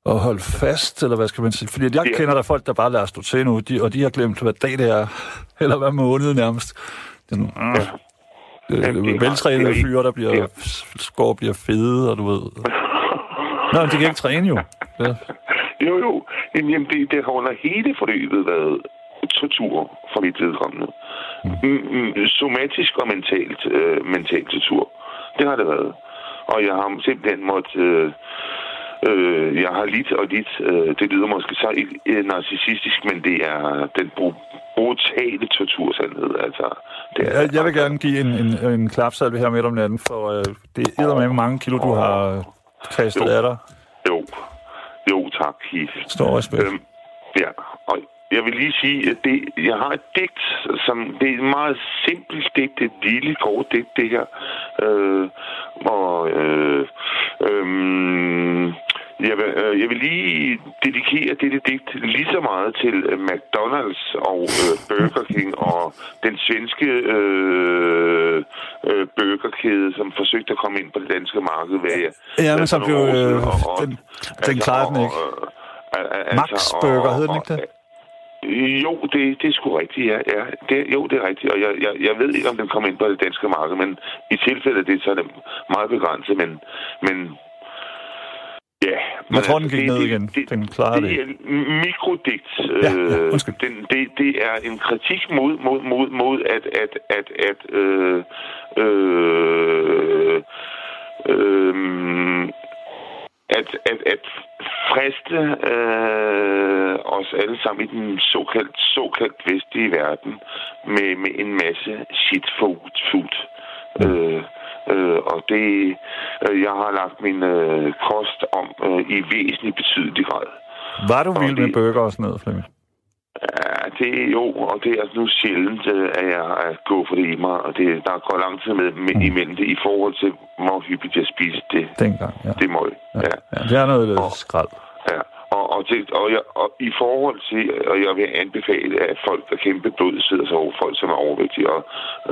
at holde fast, eller hvad skal man sige? Fordi jeg Ja. kender der folk, der bare lader stå til nu, de, og de har glemt, hvad dag det er, eller hvad måned nærmest. Er nogle, Ja. Øh, veltrænede fyre, der bliver, Ja. skår bliver fede, og du ved. Nå, men de kan ikke træne jo. Ja. Jo, jo. Jamen, det, det har under hele forløbet været tortur for mit vedkommende. Mm, mm, somatisk og mentalt, øh, mentalt tortur. Det har det været. Og jeg har simpelthen måttet... Øh, øh, jeg har lidt og lidt... Øh, det lyder måske så ikke øh, narcissistisk, men det er den bru- brutale tortursandhed. Altså, det er, jeg, jeg vil gerne give en, en, en klapsalve her midt om natten, for øh, det er med mange kilo, du har kastet af dig. Jo, jo tak, Keith. Stor respekt. Øhm, ja, og jeg vil lige sige, at det, jeg har et digt, som det er et meget simpelt digt, et lille kort digt, det her. Øh, og øh, øh, jeg, vil, øh, jeg vil lige dedikere dette digt lige så meget til øh, McDonald's og øh, Burger King og den svenske øh, øh, burgerkæde, som forsøgte at komme ind på det danske marked. Hvad jeg, ja, men som blev... Øh, den, den altså, klarede den ikke. Og, altså, Max Burger, hed den ikke det? Jo, det, det er sgu rigtigt, ja. ja. Det, jo, det er rigtigt, og jeg, jeg, jeg ved ikke, om den kommer ind på det danske marked, men i tilfælde af det, så er det meget begrænset, men, men Ja. Jeg tror, den gik det, ned igen. Det, den klarede det. Det er mikrodikt. Ja, ja, øh, den, det, det er en kritik mod, mod, mod, mod at, at, at, at øh, øh, øh, at, at, at friste øh, os alle sammen i den såkaldt, såkaldt vestlige verden med, med en masse shit food. Mm. Øh, øh, og det, øh, jeg har lagt min øh, kost om øh, i væsentlig betydelig grad. Var du vild med burger og sådan noget, Flemming? Ja, det er jo, og det er altså nu sjældent, øh, at jeg at gå for det i mig, og det, der går lang tid med, med mm. imellem det, i forhold til, hvor hyppigt jeg spiser det. Dengang, ja. Det må jeg. Ja. Ja. ja. det er noget og, skrald. Ja, og, og, til, og, jeg, og i forhold til, og jeg vil anbefale, at folk, der kæmpe blod, sidder sig over folk, som er overvægtige, og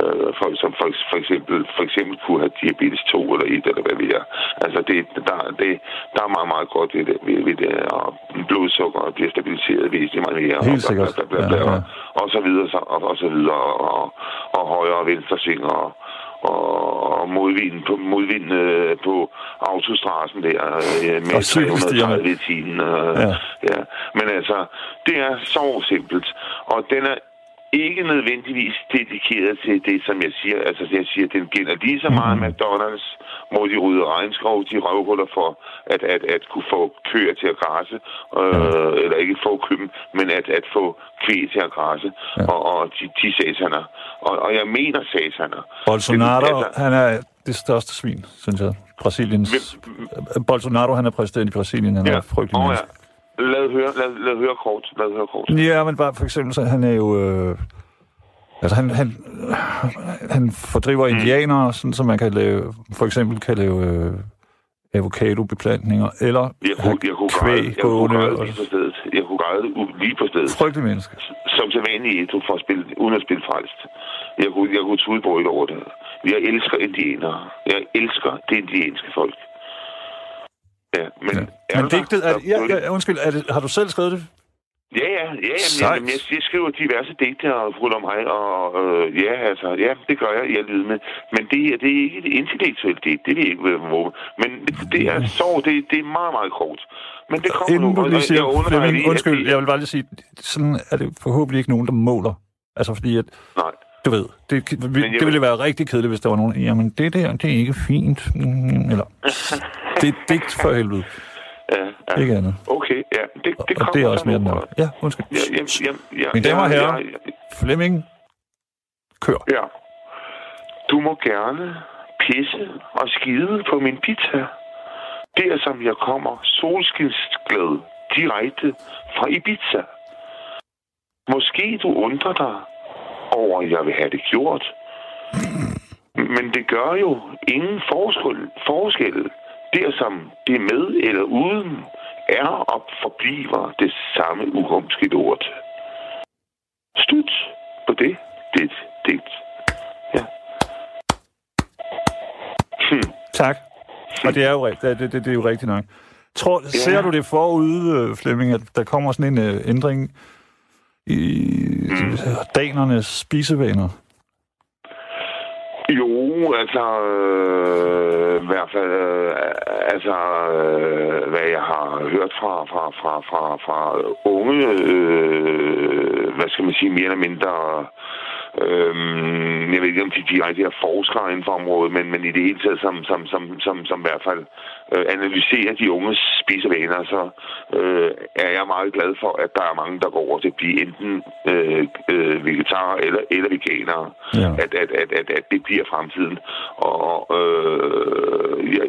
øh, folk, som for, for, eksempel, for eksempel kunne have diabetes 2 eller 1, eller hvad vi er. Altså, det, der, det, der er meget, meget godt ved det, ved, ved det og blodsukker bliver stabiliseret væsentligt meget mere. Helt sikkert. Og, bla, bla, bla, bla, ja, ja. og, så videre, så, og, og så videre, og, og højre og venstre sving, og, og modvind på, modvind øh, på autostrassen der øh, med 330 i timen. Øh, ja. ja. Men altså, det er så simpelt. Og den er ikke nødvendigvis dedikeret til det, som jeg siger. Altså, jeg siger, den gælder lige så meget mm. McDonald's, hvor de rydder regnskov, de røvhuller for at, at, at kunne få køer til at græse, øh, ja. eller ikke få køben, men at, at få kvæg til at græse, ja. og, og de, de sataner. Og, og jeg mener sataner. Bolsonaro, altså, han er det største svin, synes jeg. Brasiliens... Hvem? Bolsonaro, han er præsident i Brasilien, han ja. er frygtelig oh, ja. Lad høre, lad, lad høre kort. Lad høre kort. Ja, men bare for eksempel, så han er jo... Øh, altså, han, han, han fordriver mm. indianere, sådan, så man kan lave, for eksempel kan lave øh, avocadobeplantninger, eller jeg kunne, jeg kunne kvæg græde, jeg kunne græde lige på stedet. Jeg kunne græde lige på stedet. Frygtelig menneske. Som til vanlig du for at spille, uden at spille frelst. Jeg kunne, jeg kunne tudebryde over det. Jeg elsker indianere. Jeg elsker det indianske folk. Ja, men, ja. men digtet, er, ja, ja, undskyld, er det, har du selv skrevet det? Ja, ja, ja, jamen, jamen, jeg, jeg skriver diverse digte og ruller mig, og øh, ja, altså, ja, det gør jeg, jeg lyder med. Men det det er ikke et intellektuelt digt, det er ikke, hvad Men det er så, det, det er meget, meget kort. Men det kommer Inden nu, du lige siger, jeg, Flemming, undskyld, jeg vil bare lige sige, sådan er det forhåbentlig ikke nogen, der måler. Altså fordi at, Nej. du ved, det, vi, det ville være rigtig kedeligt, hvis der var nogen, jamen det der, det er ikke fint. Mm, eller, det er digt for helvede. Ja, ja. Ikke andet. Okay, ja. Det, det og det er også mere nok. Ja, undskyld. Ja, ja, ja, ja, Mine damer og herrer, ja, ja. Flemming, kør. Ja. Du må gerne pisse og skide på min pizza. Der som jeg kommer solskinsglad direkte fra Ibiza. Måske du undrer dig over, at jeg vil have det gjort. Men det gør jo ingen forskel, forskel der som det med eller uden er og forbliver det samme uhumskede ord. Slut på det. Det det. Ja. Hmm. Tak. Og det er jo, det, det, det, det er jo rigtigt nok. Tror, ja. Ser du det forud, øh, Flemming, at der kommer sådan en uh, ændring i mm. danernes spisevaner? Altså, øh, i hvert fald, øh, altså, øh, hvad jeg har hørt fra, fra, fra, fra, fra unge, øh, hvad skal man sige, mere eller mindre Øhm, jeg ved ikke, om de direkte er forskere inden for området, men, men i det hele taget, som, som, som, som, som i hvert fald øh, analyserer de unges spisevaner, så øh, er jeg meget glad for, at der er mange, der går over til at blive enten øh, øh, vegetarer eller, eller veganere. Ja. At, at, at, at, at det bliver fremtiden. Og øh, jeg,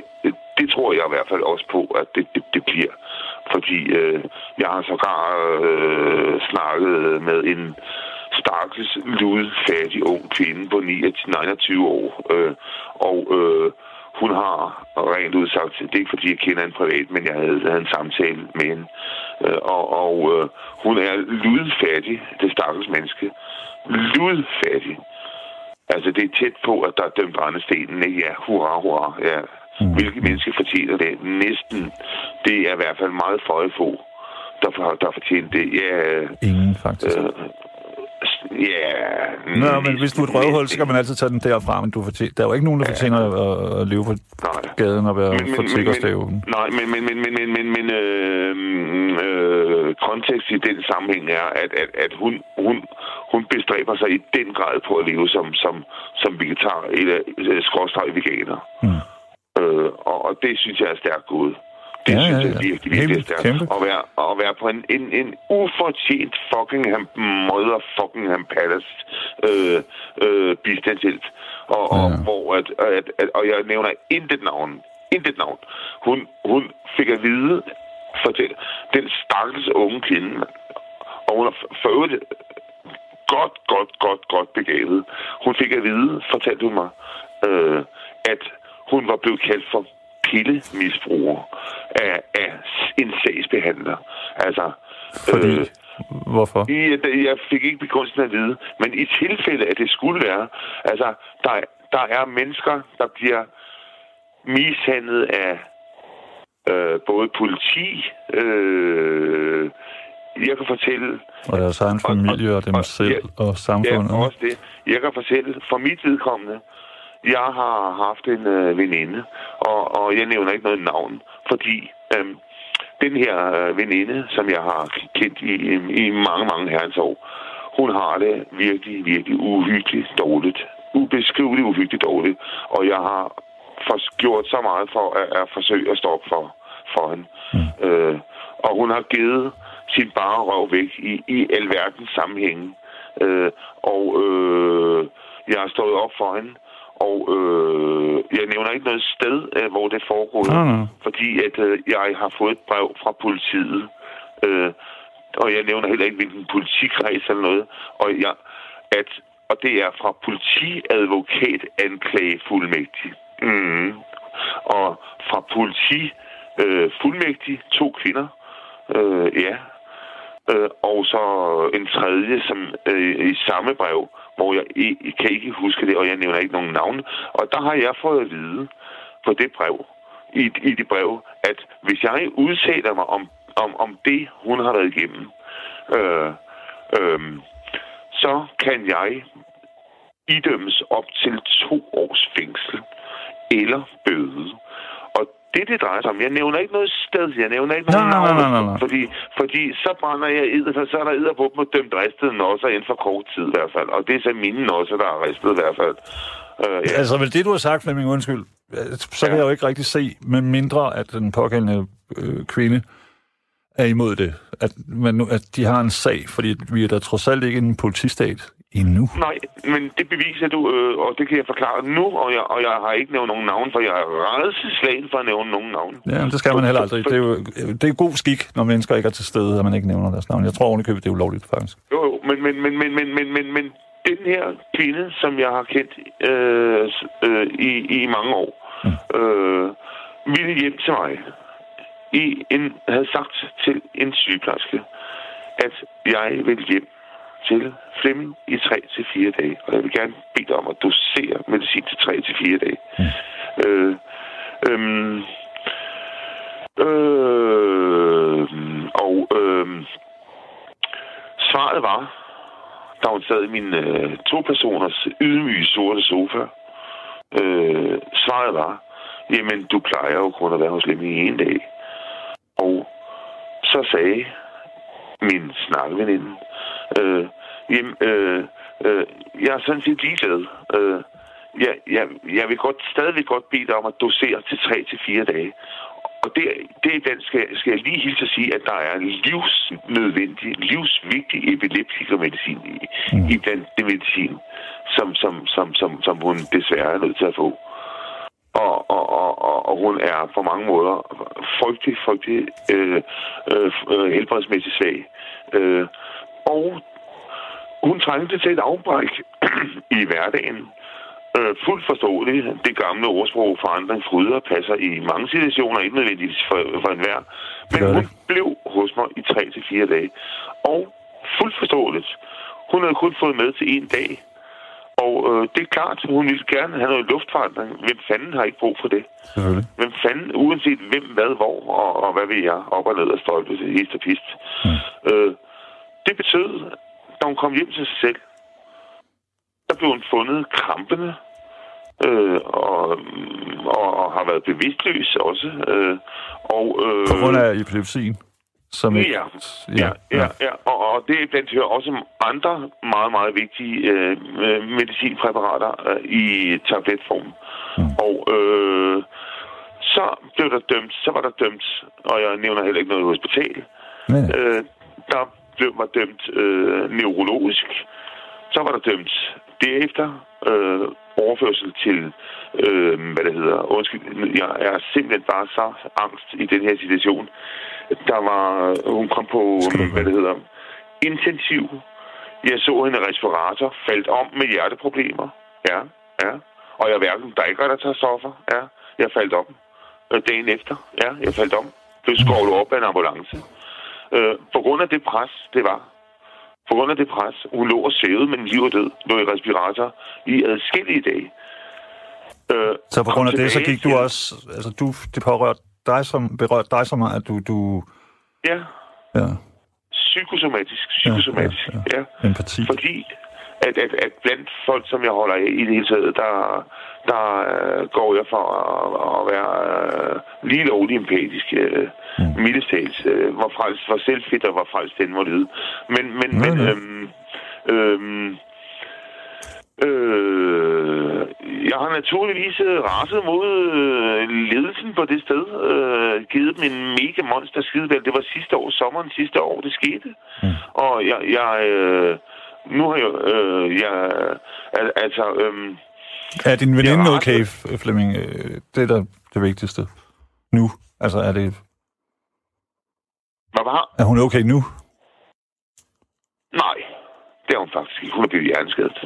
det tror jeg i hvert fald også på, at det, det, det bliver. Fordi øh, jeg har sågar øh, snakket med en stakkels, ludfattig ung kvinde på 29 år. Øh, og øh, hun har rent ud sagt, det er ikke fordi jeg kender en privat, men jeg havde, havde en samtale med hende. Øh, og og øh, hun er ludfattig, det stakkels menneske. Ludfattig. Altså, det er tæt på, at der er dømt rendestenen, ikke? Ja, hurra, hurra, ja. Mm. Hvilke mennesker fortjener det? Næsten. Det er i hvert fald meget føje få, der, for, der fortjener det. Ja, Ingen, faktisk. øh, ja. Nå, men hvis du er et røvhul, så kan man altid tage den derfra, men du fortjener, der er jo ikke nogen, der fortjener at, at leve på gaden og være Men- for tiggerstaven. Nej, men, men, men, men, men, men, men øh, øh, kontekst i den sammenhæng er, at, at, at hun, hun, hun bestræber sig i den grad på at leve som, som, som vegetar eller øh, skråstreg veganer. Mm. Øh, og, og det synes jeg er stærkt gået. Det Ja, synes ja, jeg ja. virkelig, virkelig er stærkt. At være, at være på en, en, en ufortjent fucking ham, mother fucking ham palace øh, øh, bistandshjælp. Og, og, Ja. hvor at, at, at, og jeg nævner intet navn. Intet navn. Hun, hun fik at vide, fortæl, den stakkels unge kvinde, og hun for- for øvrigt godt, godt, godt, godt begavet. Hun fik at vide, fortalte hun mig, øh, at hun var blevet kaldt for pillemisbruger af, af en sagsbehandler. Altså, Fordi, øh, hvorfor? jeg, jeg fik ikke begrundelsen at vide, men i tilfælde, at det skulle være, altså, der, der er mennesker, der bliver mishandlet af øh, både politi, øh, jeg kan fortælle, Og deres egen og- familie og dem og- selv ja, og samfundet. Ja, også det. Jeg kan fortælle, for mit vedkommende, jeg har haft en øh, veninde, og, og jeg nævner ikke noget navn, fordi øhm, den her øh, veninde, som jeg har kendt i, i, i mange, mange herrens år, hun har det virkelig, virkelig uhyggeligt dårligt. Ubeskriveligt uhyggeligt dårligt. Og jeg har for, gjort så meget for at, at forsøge at stoppe for, for hende. Mm. Øh, og hun har givet sin bare røv væk i, i alverdens sammenhænge. Øh, og øh, jeg har stået op for hende, og øh, jeg nævner ikke noget sted, øh, hvor det foregår, nej. fordi at øh, jeg har fået et brev fra politiet, øh, og jeg nævner heller ikke, hvilken politikreds eller noget, og, jeg, at, og det er fra politiadvokat anklagefuldmægtig. Mm. Og fra politi øh, fuldmægtig, to kvinder, øh, ja, øh, og så en tredje, som øh, i samme brev, hvor jeg i, kan ikke huske det, og jeg nævner ikke nogen navn. Og der har jeg fået at vide på det brev, i, i det brev, at hvis jeg udtaler mig om, om, om det, hun har været igennem, øh, øh, så kan jeg idømmes op til to års fængsel eller bøde. Det, det drejer sig om, jeg nævner ikke noget sted, jeg nævner ikke noget navn. Fordi, fordi så brænder jeg id, så, så er der idder på dem dømt ristede nosser inden for kort tid i hvert fald. Og det er så mine nosser, der er ristet i hvert fald. Øh, ja. Altså, vel det, du har sagt, Flemming, undskyld, øh, så kan Ja. jeg jo ikke rigtig se, med mindre at den pågældende øh, kvinde er imod det, at, man, at de har en sag, fordi vi er da trods alt ikke en politistat endnu. Nej, men det beviser du, øh, og det kan jeg forklare nu, og jeg, og jeg har ikke nævnt nogen navn, for jeg er redselslagen for at nævne nogen navn. Ja, men det skal man heller aldrig. Det er jo det er god skik, når mennesker ikke er til stede, at man ikke nævner deres navn. Jeg tror ovenikøbet, det er ulovligt, faktisk. Jo, jo, men, men, men, men, men, men, men, men den her kvinde, som jeg har kendt øh, øh, i, i mange år, øh, ville hjem til mig. I en, havde sagt til en sygeplejerske, at jeg vil hjem til Flemming i 3 til fire dage. Og jeg vil gerne bede dig om at dosere medicin til 3 til fire dage. Øh, øhm, øh, og øh, svaret var, da hun sad i min øh, to personers ydmyge sorte sofa, øh, svaret var, jamen du plejer jo kun at være hos Lemmy i en dag. Og så sagde min snakkeveninde, øh, jamen, øh, Øh, jeg er sådan set ligeglad. Øh, jeg, jeg, jeg vil godt, stadigvæk godt bede dig om at dosere til 3 til fire dage. Og det, det den skal, skal jeg lige hilse at sige, at der er livsnødvendig, livsvigtig epileptikermedicin i, mm. i den det medicin, som, som, som, som, som hun desværre er nødt til at få. Og, og, og, og, og hun er på mange måder frygtelig, frygtelig øh, øh, øh helbredsmæssigt svag. Øh, og hun trængte til et afbræk i hverdagen øh, fuldt forståeligt. Det gamle ordsprog forandring fryder passer i mange situationer, ikke nødvendigvis for, for enhver. Men hun blev hos mig i tre til fire dage. Og fuldt forståeligt. Hun havde kun fået med til en dag. Og øh, det er klart, hun ville gerne have noget luftforandring. Hvem fanden har ikke brug for det? Hvem fanden, uanset hvem, hvad, hvor og, og hvad vil jeg, op og ned og stolpe til hist og pist. Mm. Øh, det betød, da hun kom hjem til sig selv, der blev hun fundet krampende øh, og, og har været bevidstløs også. Øh, og, øh, På grund af epilepsien? Som ikke... ja, ja, ja, ja. Og, og det er blandt hører også andre meget, meget vigtige øh, medicinpræparater øh, i tabletform. Mm. Og øh, så blev der dømt, så var der dømt, og jeg nævner heller ikke noget hospital, øh, der blev man dømt øh, neurologisk, så var der dømt derefter øh, overførsel til, øh, hvad det hedder, undskyld, jeg er simpelthen bare så angst i den her situation. Der var, hun kom på, hvad det hedder, intensiv. Jeg så hende respirator, faldt om med hjerteproblemer. Ja, ja. Og jeg hverken drikker der tager stoffer. Ja, jeg faldt om. Øh, dagen efter. Ja, jeg faldt om. Blev skålet op af en ambulance. Øh, på grund af det pres, det var, på grund af det pres, hun lå og sævede, men liv og død lå i respirator i adskillige dage. Øh, så på grund af det, så gik du også... Altså, du, det pårørte dig som, berørte dig så meget, at du... du ja. Ja. Psykosomatisk. Psykosomatisk, ja. ja, ja. ja. Empati. Fordi at, at, at blandt folk, som jeg holder af i det hele taget, der, der uh, går jeg for at, at være uh, lige lovlig empatisk. Uh, mm. Mildestalt. Uh, hvor, frelst, hvor selvfedt og hvor frelst den må lide. Men, men, mm. men øhm, øhm, Øh, jeg har naturligvis raset mod øh, ledelsen på det sted. Øh, givet dem en mega monster skidevæld. Det var sidste år, sommeren sidste år, det skete. Mm. Og jeg, jeg øh, nu har jeg... Øh, jeg al, altså... Øh, er din veninde okay, Flemming? Øh, det er da det vigtigste. Nu? Altså, er det... Hvad var? Er hun okay nu? Nej, det er hun faktisk ikke. Hun er blevet hjerneskadet.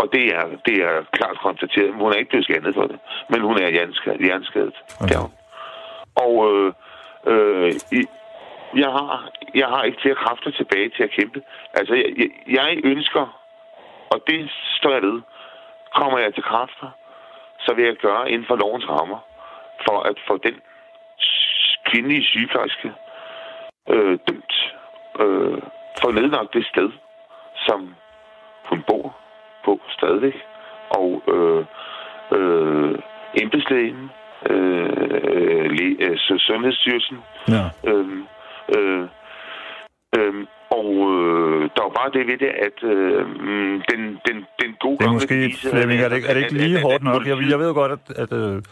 Og det er, det er klart konstateret. Hun er ikke blevet scannet for det. Men hun er hjerneskadet. hjerneskadet. Okay. Det er hun. Og øh, øh, i, jeg har, jeg har ikke flere kræfter tilbage til at kæmpe. Altså, jeg, jeg ønsker, og det står jeg ved, kommer jeg til kræfter, så vil jeg gøre inden for lovens rammer, for at få den kvindelige sygeplejerske øh, dømt øh, for nedlagt det sted, som hun bor på stadigvæk. Og øh, øh, embedslægen, øh, øh, Sundhedsstyrelsen, ja. øh, Øh, øh, og øh, der var bare det ved det, at øh, den, den, den gode Det er måske, vise, Flemming, er det, er det ikke lige at, hårdt nok? Jeg, jeg ved godt, at, at øh,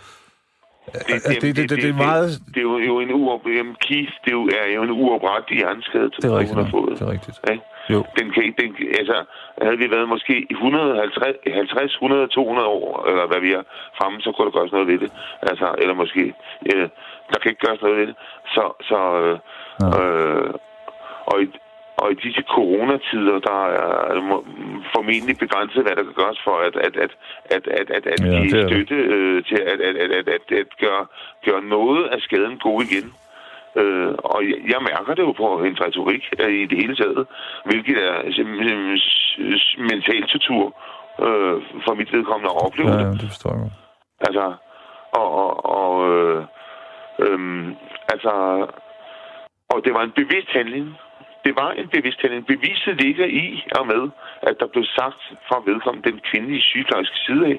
det, er meget... Det, er jo, en uop... Keith, det er jo, en uoprettelig hjerneskade, det er rigtigt, hun har fået. Det er rigtigt. Ja? Jo. Den kan, den, altså, havde vi været måske 150, 50, 100, 200 år, eller hvad vi er fremme, så kunne der gøres noget ved det. Altså, eller måske, ja, der kan ikke gøres noget ved det. Så, så øh, ja. øh, og, i, og i disse coronatider, der er formentlig begrænset, hvad der kan gøres for at, at, at, at, at, at, at ja, give støtte øh, til at, at, at, at, at, at gøre, gøre noget af skaden god igen. Øh, og jeg, jeg mærker det jo på hendes retorik øh, i det hele taget, hvilket er simpelthen mental tortur øh, for mit vedkommende at opleve ja, det. det forstår jeg. Altså, og, og, og øh, øh, altså, og det var en bevidst handling. Det var en bevidst handling. Beviset ligger i og med, at der blev sagt fra vedkommende den kvindelige sygeplejerske side af,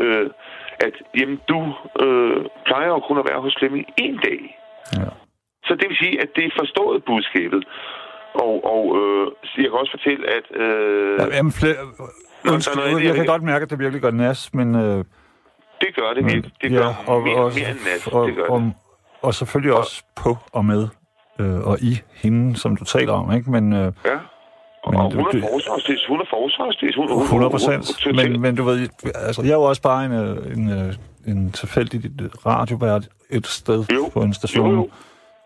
øh, at jamen, du øh, plejer jo kun at være hos Flemming en dag. Ja. Så det vil sige, at det er forstået budskabet. Og, og øh, jeg kan også fortælle, at... Øh, Ja, Jamen, Nå, undskyld, jeg kan godt mærke, at det virkelig gør nas, men... Øh, det gør det virkelig. Det gør ja, og, mere, og, mere end nat. og, det gør og, det. og selvfølgelig også på og med øh, og i hende, som du taler om, ikke? Men øh, Ja. Men og hun er forsvarsdys. Hun er forsvarsdys. Hun, hun, 100 hun- procent. Men, men du ved, altså, jeg er jo også bare en, øh, en, øh, en tilfældig radiovært et sted Jo. på en station. Jo, jo.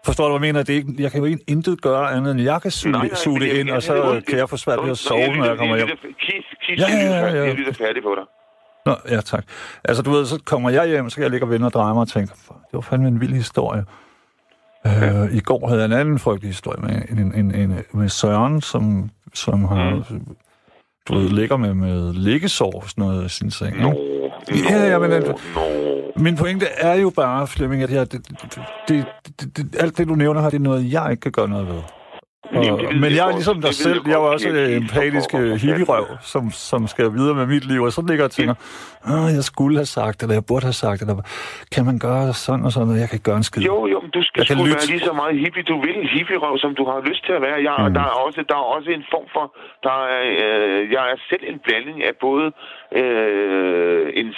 Forstår du, hvad jeg mener? Det er ikke, jeg kan jo ikke intet gøre andet, end jeg kan suge, Nej, nej, suge det ind, og så kan jeg få svært ved at sove, når jeg kommer hjem. Ja, ja, ja. Jeg lytter færdig på dig. Nå, ja, tak. Altså, du ved, så kommer jeg hjem, så kan jeg ligge og vende og dreje mig og tænke, "Fuck, det var fandme en vild historie. Øh, I går havde jeg en anden frygtelig historie med, en, en, en, med Søren, som, som har, Mm. du ved, ligger med, med liggesår og sådan noget i sin seng. Nå, nå, Ja, ja, men- nå. Min pointe er jo bare, Flemming, at det, det, det, det, det, alt det, du nævner her, det er noget, jeg ikke kan gøre noget ved. Og, Jamen, det ved men jeg jeg er ligesom dig selv. jeg er også en for- empatisk hippierøv, som, som skal videre med mit liv. Og så ligger jeg og tænker, ah, jeg skulle have sagt, eller jeg burde have sagt, eller kan man gøre sådan og sådan, og jeg kan ikke gøre en skid. Jo, jo, men du skal sgu være lige så meget hippie, du vil. Hippierøv, som du har lyst til at være. Jeg, mm. der, er også, der er også en form for... Der er, øh, jeg er selv en blanding af både øh, en,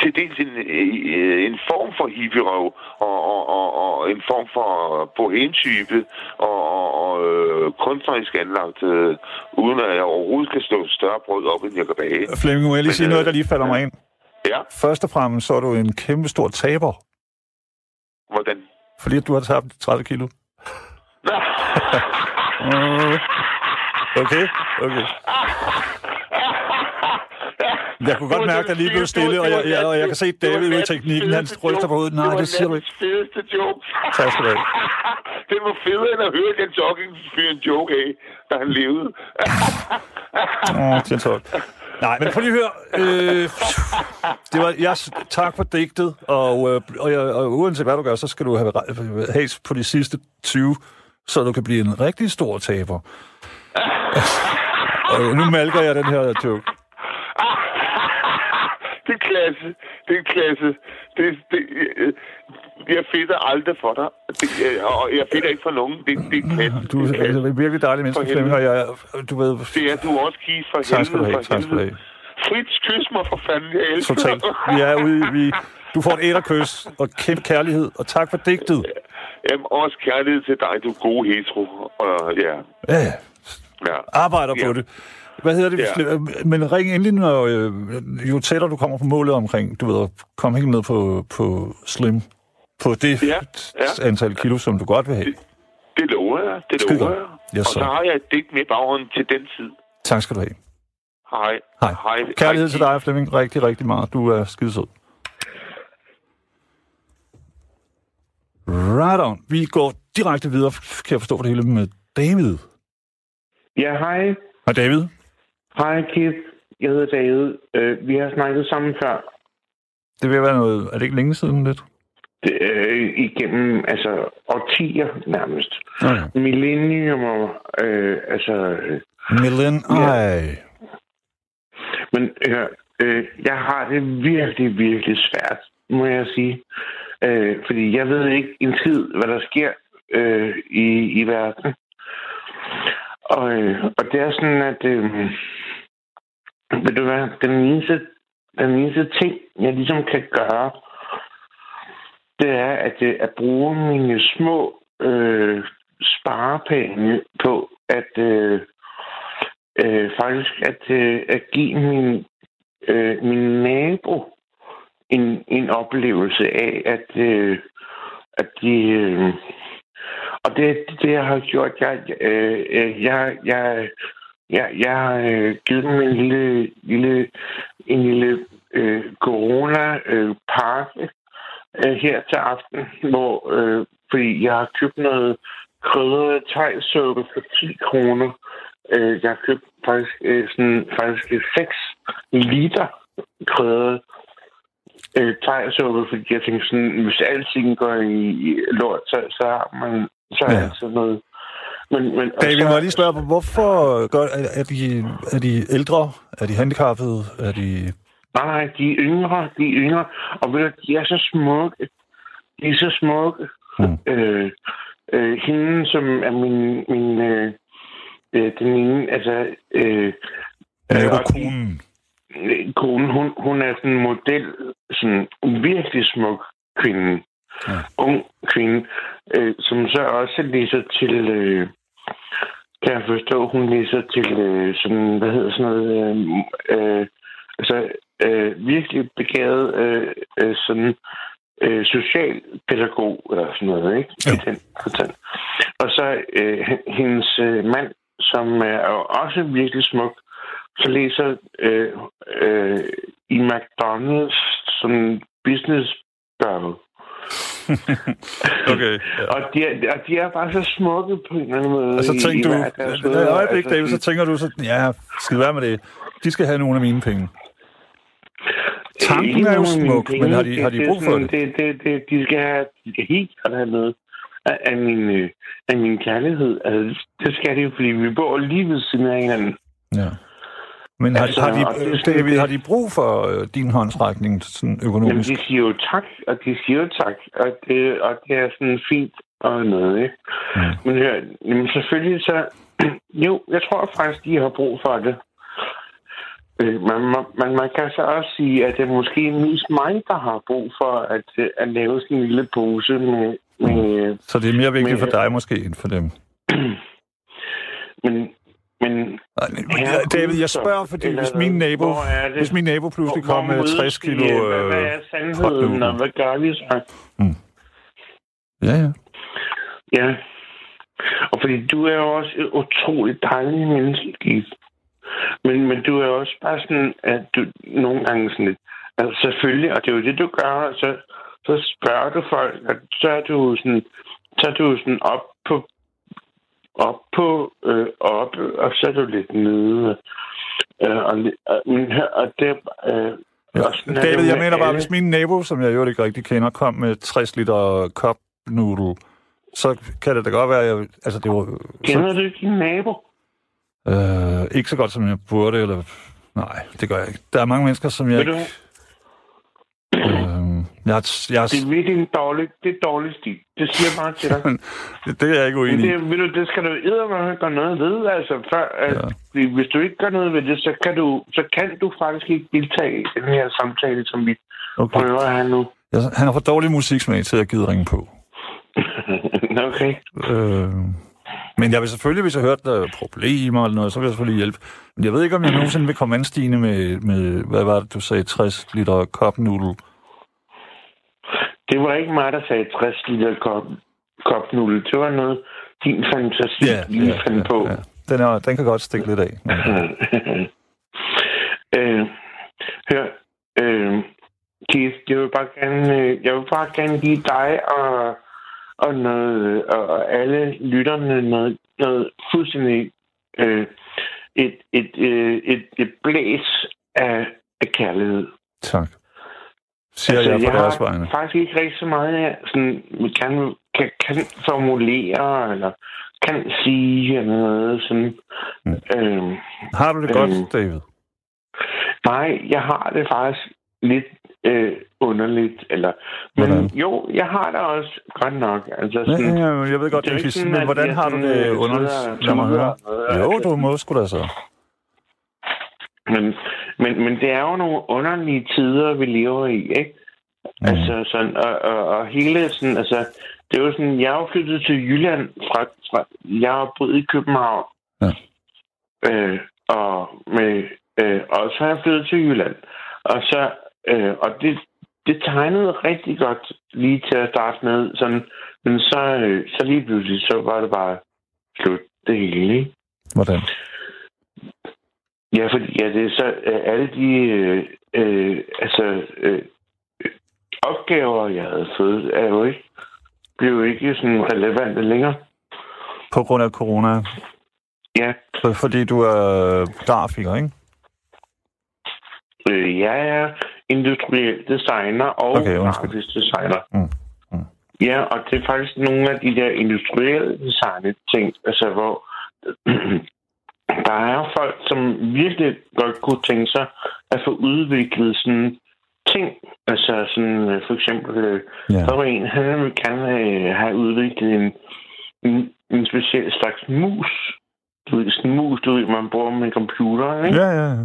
til dels en, øh, en form for hippierøv og, og, og, og en form for bohem-type og, og, og øh, kunstnerisk anlagt, øh, uden at jeg overhovedet kan slå større brød op, end jeg kan bage. Flemming, må jeg lige Men, sige øh, noget, der lige falder mig ind. Ja, Først og fremmest, så er du en kæmpe stor taber, hvordan? fordi du har tabt 30 kilo. Øh, Okay, okay. Jeg kunne godt mærke, at lige blev stille, og jeg, jeg, og jeg kan se David ude i teknikken, han ryster på hovedet. Nej, det siger du ikke. Det var fedeste joke. Tak skal du have. Den var federe end at høre den joggingfyr en joke af, da han levede. Åh, til tolv. Nej, men prøv lige at høre. Øh, det var, jeg, tak for digtet, og, øh, og, jeg, og uanset hvad du gør, så skal du have re- has på de sidste 20, så du kan blive en rigtig stor taber. og nu malker jeg den her joke. Det er klasse. Det er klasse. Det, det, øh, jeg fedter aldrig for dig. Det, og jeg fedter ikke for nogen. Det, det er klasse. Du Det er altså virkelig dejlig menneske, Flemming, og jeg, du ved... Det er du også, Kies, for Tak helvede. have, for tak skal du have. Fritz, kys mig for fanden. Jeg elsker Totalt. Vi er ude. Vi, du får et æderkys og kæmpe kærlighed, og tak for digtet. Jamen, også kærlighed til dig, du er god hetero. Og ja, Ja, ja. ja. arbejder på Ja. det. Hvad hedder det? Ja. Ja. Men ring endelig, når, øh, jo tættere du kommer på målet omkring, du ved, kom helt ned på, på slim, på det Ja, ja. antal kilo, som du godt vil have. Det lover jeg. Det Skide lover godt. jeg. Yes, og så har jeg et digt med i baghånden til den tid. Tak skal du have. Hej. Hej. Hej. Kærlighed Hej, til dig, Flemming, rigtig, rigtig meget. Du er skidesød. Right on. Vi går direkte videre, kan jeg forstå for det hele, med David. Ja, hej. Hej David. Hej, Keith. Jeg hedder David. Uh, vi har snakket sammen før. Det vil være noget, er det ikke længe siden lidt? Det, uh, igennem altså årtier nærmest. Okay. Millennium og uh, altså... øh, Millen, ej. Men hør, uh, jeg har det virkelig, virkelig svært, må jeg sige. Uh, fordi jeg ved ikke en tid, hvad der sker uh, i, i verden. Og, uh, og det er sådan, at... Uh, ved du hvad, den eneste, den eneste ting, jeg ligesom kan gøre, det er at, øh, at bruge mine små øh, sparepenge på at øh, øh, faktisk at, øh, at give min, øh, min nabo en, en oplevelse af, at, øh, at de... Øh, og det, det, jeg har gjort, jeg, øh, øh jeg, jeg, jeg, jeg har øh, givet dem en lille, lille, en lille øh, corona-pakke øh, her til aften, hvor, øh, fordi jeg har købt noget krydret tegsuppe for 10 kroner. Øh, jeg har købt faktisk, øh, sådan, faktisk 6 liter krydret øh, tegsuppe, fordi jeg tænkte sådan, hvis alting går i, lort, så, så har man så er Ja. ja. sådan noget. Men, men, David, så- må jeg lige spørge på, hvorfor gør, er, er, de, er de ældre? Er de handicappede? Er de... Nej, nej, de er yngre, de er yngre. Og ved du, de er så smukke. De er så smukke. Mm. Øh, øh, hende, som er min, min øh, øh, den ene, altså... Øh, Nabokonen. øh, konen, hun, hun er sådan en model, sådan en virkelig smuk kvinde. Ja. Ung kvinde, øh, som så også læser til... Øh, kan jeg forstå, hun læser til øh, sådan, hvad hedder sådan noget, øh, øh, altså øh, virkelig begavet øh, øh, sådan øh, socialpædagog eller sådan noget, ikke? I den forstand. Og så øh, hendes øh, mand, som er også virkelig smuk, så læser øh, øh, i McDonald's som business girl. Okay. Ja. Og de, er, og de er bare så smukke på en eller anden måde. Og så i- tænkte i du, det måde. er øjeblik, Altså, David, så tænker du så, ja, skid være med det. De skal have nogle af mine penge. Tanken er jo smuk, penge. men har de, har de brug for det? det, det, det de skal have, de skal helt klart have noget af, af, min, øh, af min kærlighed. Altså, det skal de jo, fordi vi bor lige ved siden af hinanden. Ja. Men har, Altså, har, de, det sådan- David, har de brug for øh, din håndsrækning sådan Jamen, økonomisk? de siger jo tak, og de siger jo tak, og det, og det er sådan fint og noget, ikke? Mm. Men hør, jamen, selvfølgelig så... Jo, jeg tror faktisk, de har brug for det. Øh, Man, man, man, man kan så også sige, at det er måske mest mig, der har brug for at, øh, at lave sådan en lille pose med... med Så det er mere vigtigt Men- for dig måske end for dem? men, men men, Herre David, jeg spørger, fordi eller hvis min nabo, hvis min nabo pludselig hvor kom med mødes 60 vi? kilo Hvad, hvad er øh, sandheden, og hvad gør vi så? Ja, ja. Ja. Og fordi du er jo også et utroligt dejligt menneske. Men, men du er også bare sådan, at du nogle gange sådan lidt... Altså selvfølgelig, og det er jo det, du gør, så, så spørger du folk, og så er du sådan, så er du sådan op på op på øh, op, og så er du lidt nede. Øh, og, og, og det, øh, Ja. det David, jeg mener bare, hvis min nabo, som jeg jo ikke rigtig kender, kom med 60 liter cup noodle, så kan det da godt være, at jeg, altså det var så, Kender du ikke din nabo? øh, ikke så godt, som jeg burde, eller nej, det gør jeg ikke. Der er mange mennesker, som jeg Ved du, ikke... Øh, jeg, jeg, det er virkelig en dårlig, det er dårlig stil. Det siger jeg bare til dig. det, er jeg ikke uenig i. det, ved du, det skal du eddermame gøre noget ved, altså, før, Ja. ja. hvis du ikke gør noget ved det, så kan du, så kan du faktisk ikke deltage i den her samtale, som vi Okay. prøver at have nu. Jeg, han har for dårlig musiksmag til at give ringe på. okay. Øh, men jeg vil selvfølgelig, hvis jeg hørte der er problemer eller noget, så vil jeg selvfølgelig hjælpe. Men jeg ved ikke, om jeg nogensinde vil komme anstigende med, med hvad var det, du sagde, 60 liter noodle. Det var ikke mig, der sagde 60 liter kop, kop nulle. Det var noget, din fantasi ja, lige ja, fandt ja, på. Ja. Den, er, den kan godt stikke lidt af. Øh, hør, øh, Keith, jeg vil bare gerne, øh, jeg vil bare gerne give dig og, og, noget, og alle lytterne noget, noget fuldstændig øh, et, et, øh, et, et blæs af, af kærlighed. tak. Siger altså, jeg på jeg deres har vegne. faktisk ikke rigtig så meget, jeg sådan, kan, kan, kan formulere, eller kan sige, eller noget sådan. Mm. Øh, Har du det øh, godt, David? Nej, jeg har det faktisk lidt øh, underligt. Eller, men Hvordan? jo, jeg har det også godt nok. Altså, sådan, ja, ja, jeg ved godt, det er sådan, men hvordan jeg har du det øh, underligt? Lad mig høre. Jo, altså. du må sgu da så. Men, men, men det er jo nogle underlige tider, vi lever i, ikke? Mm. Altså, sådan, og, og, og hele sådan, altså, det er jo sådan, jeg er jo flyttet til Jylland fra, fra jeg har boet i København. Ja. Øh, og, med, øh, og så er jeg flyttet til Jylland. Og så, øh, og det, det tegnede rigtig godt lige til at starte med, sådan, men så, øh, så lige pludselig, så var det bare slut det hele, ikke? Hvordan? Ja, fordi ja, det er så øh, alle de øh, øh, altså, øh, opgaver, jeg havde fået, er jo ikke, blev jo ikke sådan relevante længere. På grund af corona? Ja, For- Fordi du er grafiker, ikke? øh, jeg er industriel designer og Okay, grafisk designer. Mm, mm. Ja, og det er faktisk nogle af de der industrielle design ting, altså hvor der er folk, som virkelig godt kunne tænke sig at få udviklet sådan ting. Altså sådan øh, for eksempel, øh, Ja. der var en, han ville gerne have, have udviklet en, en, en speciel slags mus. Du ved, sådan en mus, du ved, man bruger med computer, ikke? Ja, ja, ja.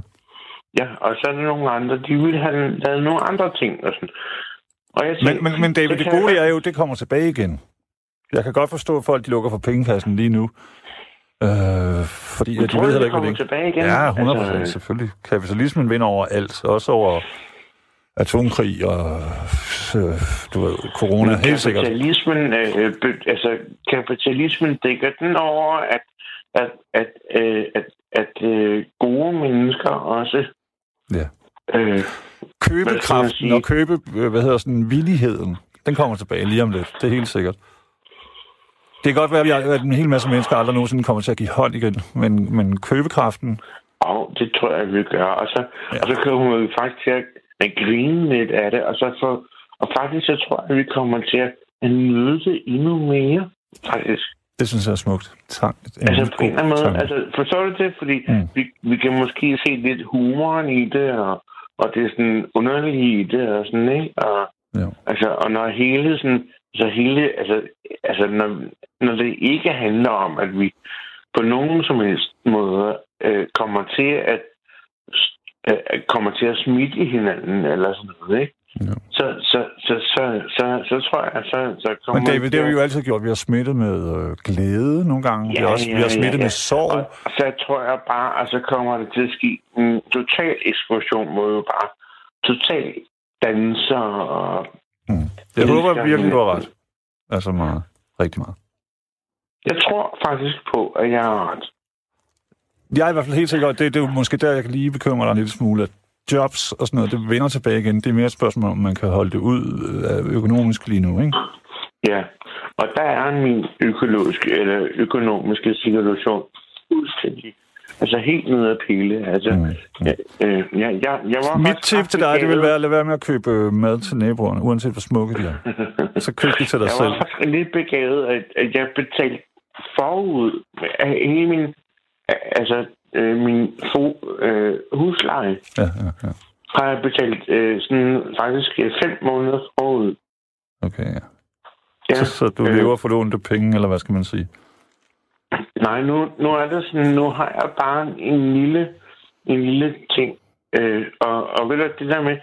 Ja, og så er der nogle andre, de vil have lavet nogle andre ting og sådan. Og jeg Men, men, men David, det kan gode jeg- er jo, det kommer tilbage igen. Jeg kan godt forstå, at folk de lukker for pengekassen lige nu. Øh, fordi Men at de ved heller ikke, hvad det tilbage igen? Ja, 100 procent, Altså, selvfølgelig. Kapitalismen vinder over alt, også over atomkrig og, øh, du ved, corona, helt sikkert. Kapitalismen, øh, be, altså, kapitalismen dækker den over, at, at, at, øh, at, at øh, gode mennesker også Ja. øh, Købekraften og købe, øh, hvad hedder sådan, villigheden, den kommer tilbage lige om lidt. Det er helt sikkert. Det kan godt være, at, en hel masse mennesker aldrig nogensinde kommer til at give hånd igen, men, men købekraften, Og det tror jeg, vi gør. Og så, Ja. ja. og så kommer vi faktisk til at, grine lidt af det. Og, så for, og faktisk så tror jeg, at vi kommer til at nyde det endnu mere. Faktisk. det synes jeg er smukt. Tak. Altså på en eller anden måde. Altså, forstår du det? Fordi Mm. vi, vi kan måske se lidt humoren i det, og, og det er sådan underligt i det, og sådan, ikke? Og, Ja. altså, og når hele sådan, så hele, altså, altså når, når det ikke handler om, at vi på nogen som helst måde øh, kommer til at øh, kommer til at smitte hinanden eller sådan noget, ikke? Ja. Så, så, så, så, så, så, tror jeg, så, så kommer Men David, det har vi jo altid gjort. Vi har smittet med øh, glæde nogle gange. vi, har også, vi har smittet med sorg. Og, og så tror jeg bare, at så kommer det til at ske en total eksplosion, hvor jo bare total danser og... Mm. Jeg elsker håber virkelig, du har ret. Altså meget. Rigtig meget. Jeg tror faktisk på, at jeg har ret. Jeg er i hvert fald helt sikker, at det, det er jo måske der, jeg kan lige bekymre dig en lille smule, at jobs og sådan noget, det vender tilbage igen. Det er mere et spørgsmål, om man kan holde det ud øh, økonomisk lige nu, ikke? Ja, og der er min økologiske eller økonomiske situation fuldstændig. Altså helt nede af pille. Altså, Mm. mm. jeg, øh, jeg, jeg, jeg var Mit tip til dig, det vil være at lade være med at købe øh, mad til naboerne, uanset hvor smukke de er. Så køb det til dig Jeg selv. var faktisk lidt begavet, at, at jeg betalte forud af hele min, altså øh, min fo, øh, husleje, Ja, ja, ja. har jeg betalt øh, sådan faktisk øh, fem måneder forud. Okay, ja. Ja, Så, så du øh, lever for lånte penge, eller hvad skal man sige? Nej, nu, nu er det sådan, nu har jeg bare en lille, en lille ting. Øh, og, og ved du, det der med,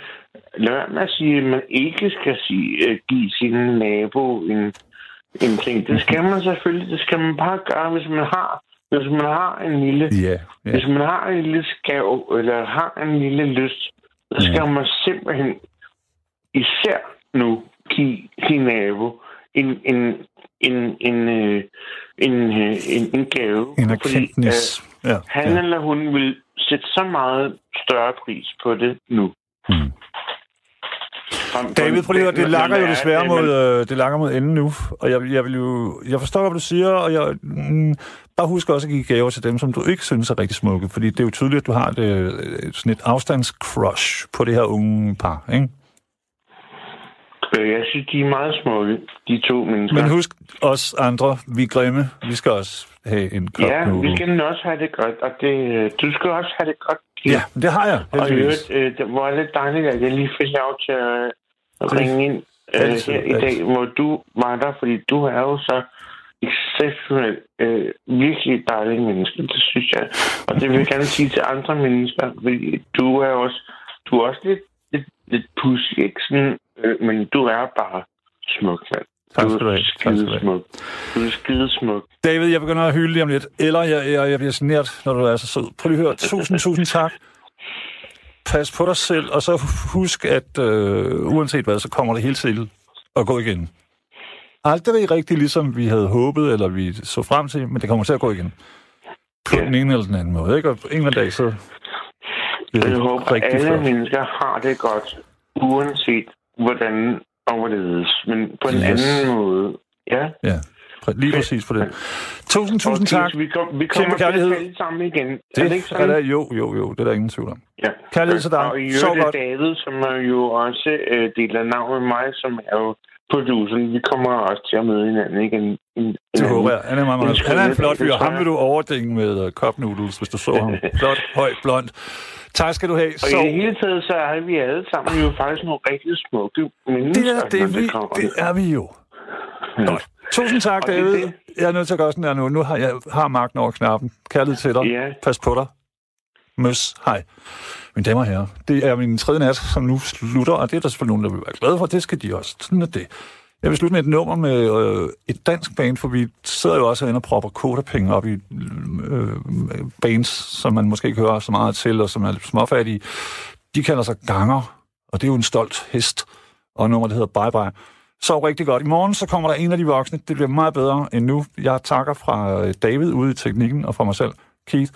lad være med at sige, at man ikke skal sige, øh, give sin nabo en, en ting. Det skal man selvfølgelig, det skal man bare gøre, hvis man har, hvis man har en lille, Ja, ja. hvis man har en lille skav, eller har en lille lyst, så skal man simpelthen især nu give sin nabo en, en, en, en, øh, en, øh, en, en gave. En Fordi, erkendt Ja, øh, han ja. eller hun vil sætte så meget større pris på det nu. Mm. Frem- David, prøv lige det lakker jo desværre det, mod, øh, det lakker mod enden nu, og jeg, jeg vil jo, jeg forstår, hvad du siger, og jeg, mm, bare husk også at give gaver til dem, som du ikke synes er rigtig smukke, fordi det er jo tydeligt, at du har et, øh, sådan et afstandscrush på det her unge par, ikke? Øh, Jeg synes, de er meget smukke, de to mennesker. Men husk os andre, vi er grimme, vi skal også have en kop ja, noodle. vi skal også have det godt, og det, øh, du skal også have det godt. Kim. Ja, det har jeg, Og i øvrigt, øh, det var lidt dejligt, at jeg lige fik lov til at Det- ringe ind øh, her i dag, hvor du var der, fordi du er jo så exceptionelt øh, virkelig dejlig menneske, det synes jeg. Og det vil jeg gerne sige til andre mennesker, fordi du er også, du er også lidt, lidt, pussy, ikke sådan, øh, men du er bare smuk, mand. Tak Du skal du er have. Skidesmuk. Du er skidesmuk. David, jeg begynder at hylde lige om lidt, eller jeg, jeg, jeg bliver genert, når du er så sød. Prøv lige at høre, tusind, tusind tak. Pas på dig selv, og så husk, at øh, uanset hvad, så kommer det hele til at gå igen. Aldrig rigtig ligesom vi havde håbet, eller vi så frem til, men det kommer til at gå igen. På Ja. den ene eller den anden måde, ikke? Og en eller anden dag, så Jeg det håber, at rigtig alle flot. mennesker har det godt, uanset hvordan og hvorledes. Men på en Yes. anden måde. Ja. Ja, lige præcis på det. Tusind, tusind Okay, tak. så Vi, kom, vi kommer til at tale sammen igen. er Det det ikke er sådan? der, jo, jo, jo, det er der ingen tvivl om. Ja. Kærlighed til dig. Og i øvrigt godt. er David, som er jo også øh, deler navn med mig, som er jo produceren. Vi kommer også til at møde hinanden igen. En, Det håber jeg. Han er, meget, meget, han er en flot fyr. det Ham vil du overdænge med uh, cup noodles, hvis du så ham. Flot, høj, blond. Tak skal du have. Og Så, i det hele taget, så er vi alle sammen jo faktisk nogle rigtig smukke mennesker. det er det, vi, kommer det er vi jo. Godt. Tusind tak, Og det er David. det. Jeg er nødt til at gøre sådan der nu. Nu har jeg har magten over knappen. Kærlighed til dig. Ja. Pas på dig. Møs. Hej. Mine damer og herrer, det er min tredje nat, som nu slutter, og det er der selvfølgelig nogen, der vil være glade for. Det skal de også. Sådan er det. Jeg vil slutte med et nummer med øh, et dansk band, for vi sidder jo også herinde og propper kodapenge op i øh, bands, som man måske ikke hører så meget til, og som er lidt småfattige. De kalder sig Ganger, og det er jo en stolt hest, og et nummer, der hedder Bye Bye. Så rigtig godt. I morgen så kommer der en af de voksne. Det bliver meget bedre end nu. Jeg takker fra øh, David ude i teknikken og fra mig selv, Keith.